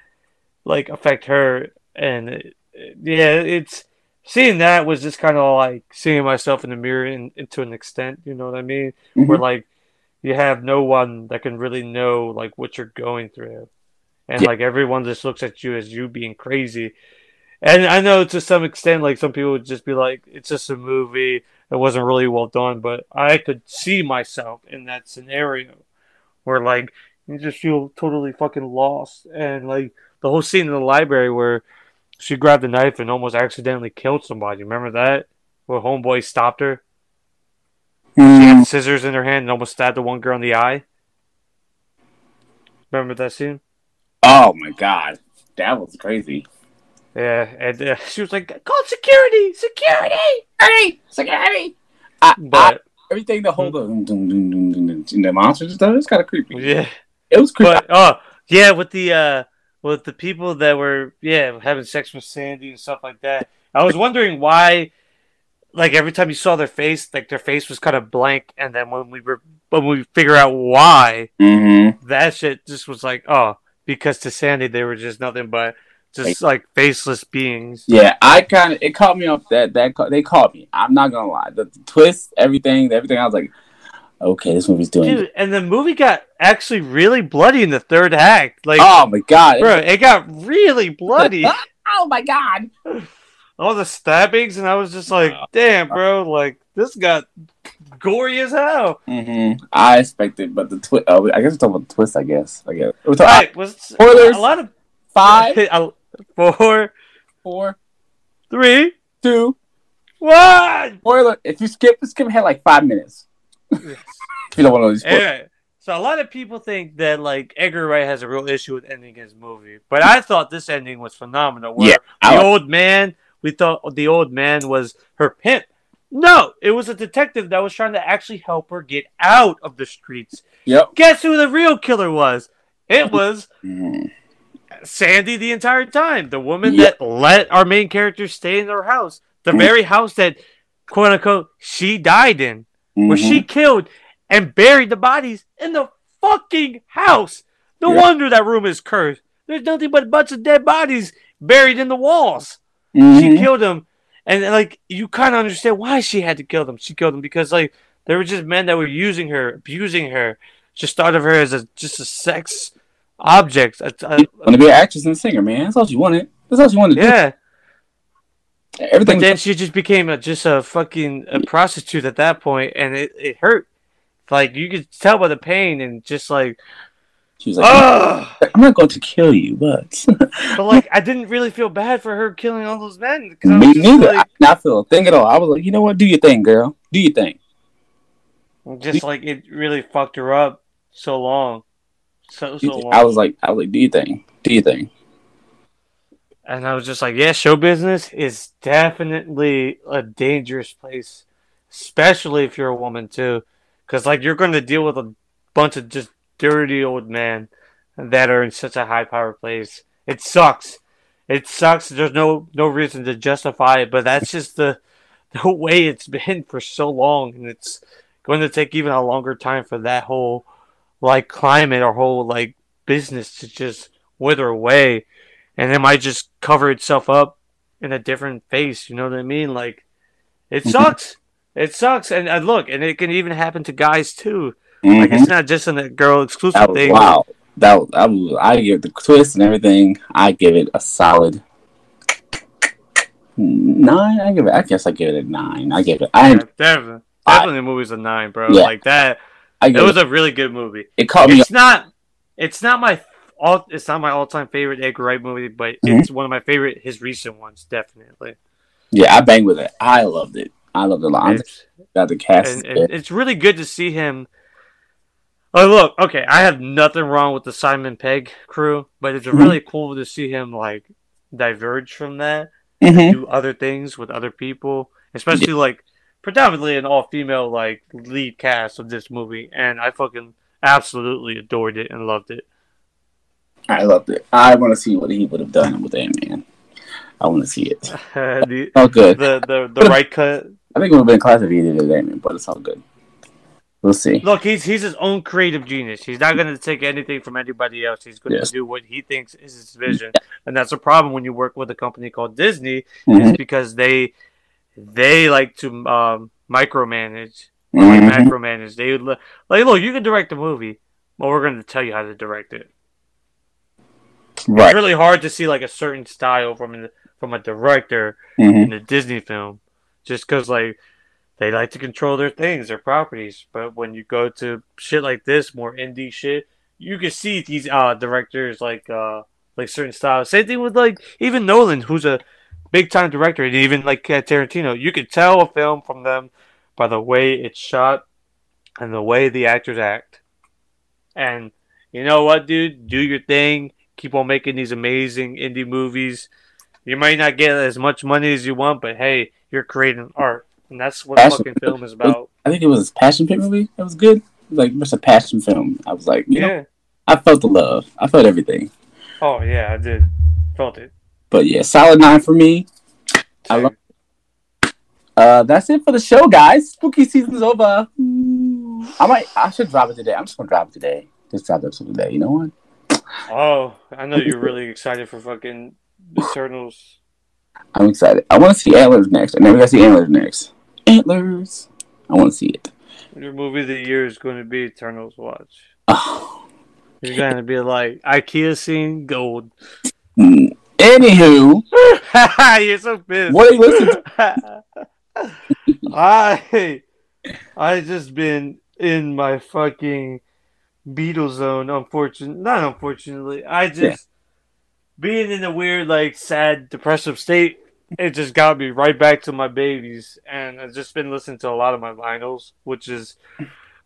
like affect her, and it, yeah, it's seeing that was just kind of like seeing myself in the mirror in, to an extent. You know what I mean? Where Mhm. like you have no one that can really know like what you're going through, and Yeah. like everyone just looks at you as you being crazy. And I know to some extent, like some people would just be like, "It's just a movie. It wasn't really well done." But I could see myself in that scenario, where like you just feel totally fucking lost, and like the whole scene in the library where she grabbed a knife and almost accidentally killed somebody. Remember that? Where homeboy stopped her. She Mm, had scissors in her hand and almost stabbed the one girl in the eye. Remember that scene? Oh my god, that was crazy. Yeah, and uh, [LAUGHS] she was like, "Call security, security!" Security, security. I, I, But everything the whole and the monsters and stuff. It was kind of creepy. yeah, It was creepy. but oh yeah, with the uh, with the people that were yeah having sex with Sandy and stuff like that. I was wondering why, like every time you saw their face, like their face was kind of blank, and then when we were when we figure out why, mm-hmm. that shit just was like, oh, because to Sandy they were just nothing but just like faceless beings. Yeah, I kind of it caught me off that that they caught me. I'm not gonna lie. The, the twist, everything, everything. I was like, okay, this movie's doing. Dude, and the movie got actually really bloody in the third act. Like, oh my god, bro, it got really bloody. [LAUGHS] oh my god. [LAUGHS] All the stabbings, and I was just like, damn, bro, like this got gory as hell. Mm-hmm. I expected, but the twist. Oh, I guess we're talking about the twist. I guess. I guess. We're talking right, was Spoilers. a lot of five, [LAUGHS] four, four, three, two. one. Spoiler. If you skip, skip ahead like five minutes. If [LAUGHS] you don't want to know these. Anyway, so a lot of people think that like Edgar Wright has a real issue with ending his movie, but I thought this ending was phenomenal. Where Yeah, the like- old man, we thought the old man was her pimp. No, it was a detective that was trying to actually help her get out of the streets. Yep. Guess who the real killer was? It was Mhm. Sandy the entire time, the woman Yeah. that let our main character stay in her house, the Mhm. very house that quote unquote she died in where Mhm. she killed and buried the bodies in the fucking house. No Yeah. wonder that room is cursed. There's nothing but a bunch of dead bodies buried in the walls. She Mhm. killed them, and like you kind of understand why she had to kill them. She killed them because like there were just men that were using her, abusing her, just thought of her as a just a sex object. A- a- want to be an actress and a singer, man. That's all she wanted. That's all she wanted to yeah, do. Everything. but then she just became a, just a fucking a prostitute at that point, and it, it hurt. Like you could tell by the pain and just like, she was like. I'm not going to kill you, but But like, I didn't really feel bad for her killing all those men. I me neither. I Like, did not feel a thing at all. I was like, you know what? Do your thing, girl. Do your thing. just like it really fucked her up so long, so so long. I was like, I was like, do your thing. Do your thing. And I was just like, yeah, show business is definitely a dangerous place, especially if you're a woman too, because like you're going to deal with a bunch of just dirty old men that are in such a high power place. It sucks. It sucks. There's no no reason to justify it, but that's just the [LAUGHS] the way it's been for so long, and it's going to take even a longer time for that whole like climate or whole like business to just wither away, and it might just cover itself up in a different face. You know what I mean? Like, it Mhm. sucks. It sucks, and, and look, and it can even happen to guys too. Mhm. Like, it's not just a girl exclusive That thing. wow. That I, I give the twist and everything. I give it a solid nine. I give it. I guess I give it a nine. I give it. I. Yeah, definitely, definitely, the movie's a nine, bro. Yeah. Like that. I It was it. a really good movie. It caught me. It's not. It's not my all. It's not my all-time favorite Edgar Wright movie, but Mhm. it's one of my favorite. His recent ones, definitely. Yeah, I banged with it. I loved it. I loved it a lot. Glad the cast. and, and it's really good to see him. Oh look, okay, I have nothing wrong with the Simon Pegg crew, but it's Mhm. really cool to see him like diverge from that, Mhm. do other things with other people, especially like predominantly an all-female like lead cast of this movie, and I fucking absolutely adored it and loved it. I loved it. I want to see what he would have done with Ant Man. I want to see it. [LAUGHS] the, Oh, good. the the [LAUGHS] the right cut. I think it would have been class if he did it, Ant Man, but it's all good. We'll see. Look, he's he's his own creative genius. He's not going to take anything from anybody else. He's going to Yes. do what he thinks is his vision, and that's a problem when you work with a company called Disney, Mhm. is because they they like to um, micromanage, like Mhm. macromanage. They would like, look, you can direct a movie, but we're going to tell you how to direct it. Right. It's really hard to see like a certain style from from a director Mhm. in a Disney film, just because like they like to control their things, their properties. But when you go to shit like this, more indie shit, you can see these uh directors like uh like certain styles. Same thing with like even Nolan, who's a big time director, and even like Tarantino. You could tell a film from them by the way it's shot and the way the actors act. And you know what, dude? Do your thing. Keep on making these amazing indie movies. You might not get as much money as you want, but hey, you're creating art, and that's what Passion. fucking film is [LAUGHS] about. I think it was a passion pit movie. It was good. Like just a passion film. I was like, you know, Yeah. I felt the love. I felt everything. Oh yeah, I did. Felt it. But yeah, solid nine for me. I love- Uh, that's it for the show, guys. Spooky season's over. I might. I should drop it today. I'm just gonna drop it today. Just drop the episode today. You know what? Oh, I know you're really excited for fucking Eternals. I'm excited. I want to see Antlers next. I never got to see Antlers next. Antlers. I want to see it. Your movie of the year is going to be Eternals. Watch. Oh. [SIGHS] You're going to be like IKEA scene gold. Mm. Anywho, [LAUGHS] you're so pissed. what are you listening to? [LAUGHS] I I just been in my fucking Beatles zone. Unfortunately, not unfortunately. I just Yeah. being in a weird, like, sad, depressive state. It just got me right back to my babies, and I've just been listening to a lot of my vinyls, which is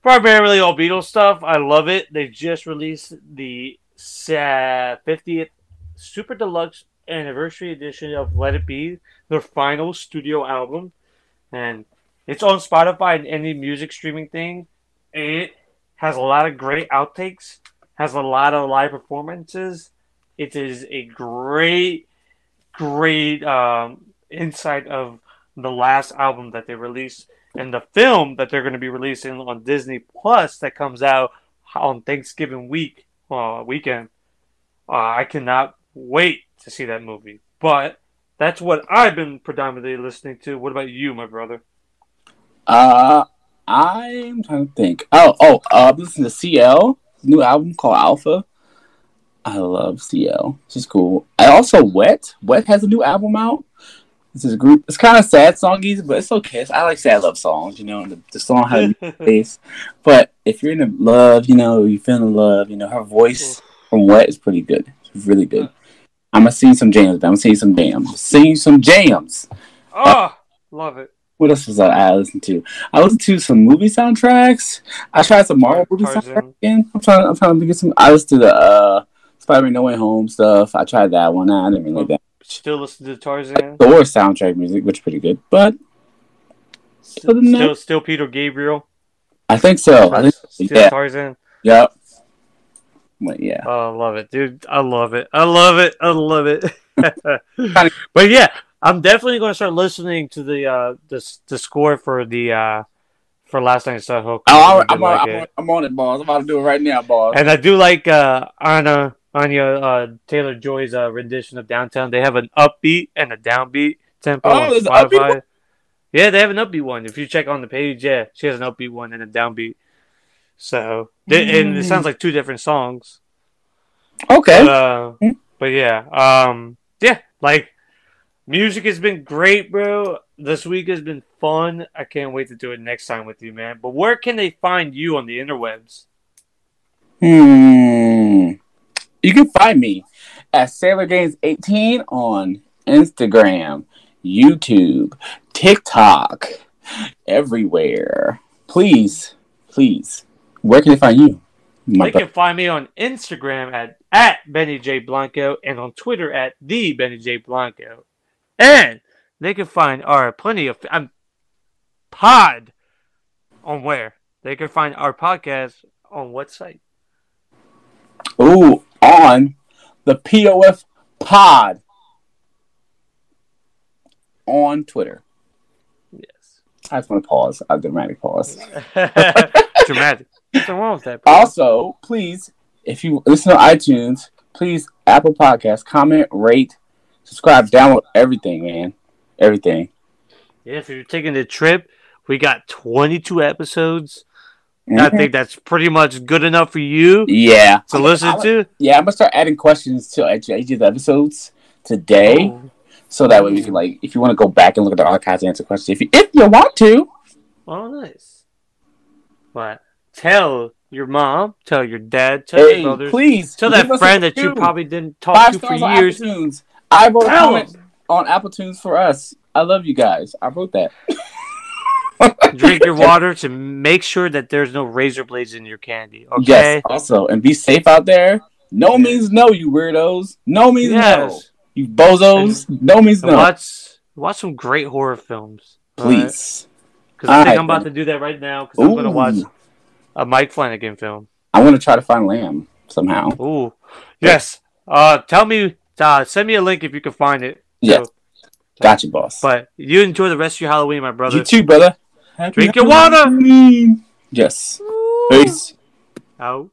primarily all Beatles stuff. I love it. They just released the 50th Super Deluxe Anniversary Edition of Let It Be, their final studio album, and it's on Spotify and any music streaming thing. It has a lot of great outtakes, has a lot of live performances. It is a great, great um, insight of the last album that they released and the film that they're going to be releasing on Disney Plus that comes out on Thanksgiving week uh, weekend. Uh, I cannot wait to see that movie. But that's what I've been predominantly listening to. What about you, my brother? Uh, I'm trying to think. Oh, oh, uh, I'm listening to CL new album called Alpha. I love CL. She's cool. I also Wet. Wet has a new album out. This is a group. It's kind of sad songy, but it's okay. I like sad love songs. You know, the, the song has a [LAUGHS] face. But if you're in love, you know, you're feeling love. You know, her voice from Wet is pretty good. It's really good. I'm gonna sing some jams. I'm gonna sing some jams. Sing some jams. oh, love it. What else was I, I listened to? I listened to some movie soundtracks. I tried some Marvel movie Tarzan. soundtracks again. I'm trying. I'm trying to get some. I listened to the uh, Spider-Man No Way Home stuff. I tried that one. I didn't really like that. Still listen to Tarzan. Thor soundtrack music, which is pretty good. But Still, still, still Peter Gabriel. I think so. I think Still yeah. Tarzan. Yep. But yeah. Oh, I love it, dude. I love it. I love it. I love it. [LAUGHS] but yeah, I'm definitely going to start listening to the uh the the score for the uh for last night's Soho. Oh, I I'm, I'm, on, like I'm, on, I'm on it, boss. I'm about to do it right now, boss. And I do like uh Anna Anya uh, Taylor Joy's uh, rendition of Downtown. They have an upbeat and a downbeat tempo. Oh, on there's upbeat Spotify. one? Yeah, they have an upbeat one. If you check on the page, yeah, she has an upbeat one and a downbeat. So, they- and it sounds like two different songs. Okay. But, uh, Mm. but yeah, um, yeah, like music has been great, bro. This week has been fun. I can't wait to do it next time with you, man. But where can they find you on the interwebs? Hmm. You can find me at Sailor Games 18 on Instagram, YouTube, TikTok, everywhere. Please, please. Where can they find you? My They can find me on Instagram at, at Benny J Blanco and on Twitter at the Benny J Blanco. And they can find our plenty of um, pod on where? They can find our podcast on what site? Ooh, on the POF pod on Twitter. Yes. I just want to pause. A [LAUGHS] dramatic pause. Dramatic. Nothing wrong with that. bro. Also, please, if you listen to iTunes, please Apple Podcast, comment, rate, subscribe, download everything, man. Everything. Yeah, if you're taking the trip, we got 22 episodes. I Mhm. think that's pretty much good enough for you Yeah. to listen I'm- to. Yeah, I'm gonna start adding questions to each each of the episodes today, Oh, so that way we can like, if you want to go back and look at the archives and answer questions, if you if you want to. oh, nice. But tell your mom, tell your dad, tell Hey, your brothers, please tell that friend that you probably didn't talk five to for years. Apple Tunes. I wrote a comment on Apple Tunes for us. I love you guys. I wrote that. [LAUGHS] Drink your [LAUGHS] water to make sure that there's no razor blades in your candy. Okay. Yes. Also, and be safe out there. No means no, you weirdos. No means no. You bozos. No means no. watch watch some great horror films. Please. Because I think Alright, I'm about to do that right now. Because I'm going to watch a Mike Flanagan film. I want to try to find Lamb somehow. Ooh, yes. Uh, tell me. Uh, send me a link if you can find it. Yeah. So- Gotcha, boss. but you enjoy the rest of your Halloween, my brother. you too, brother. Drink your water. Halloween. Yes. Ooh. Peace. Out.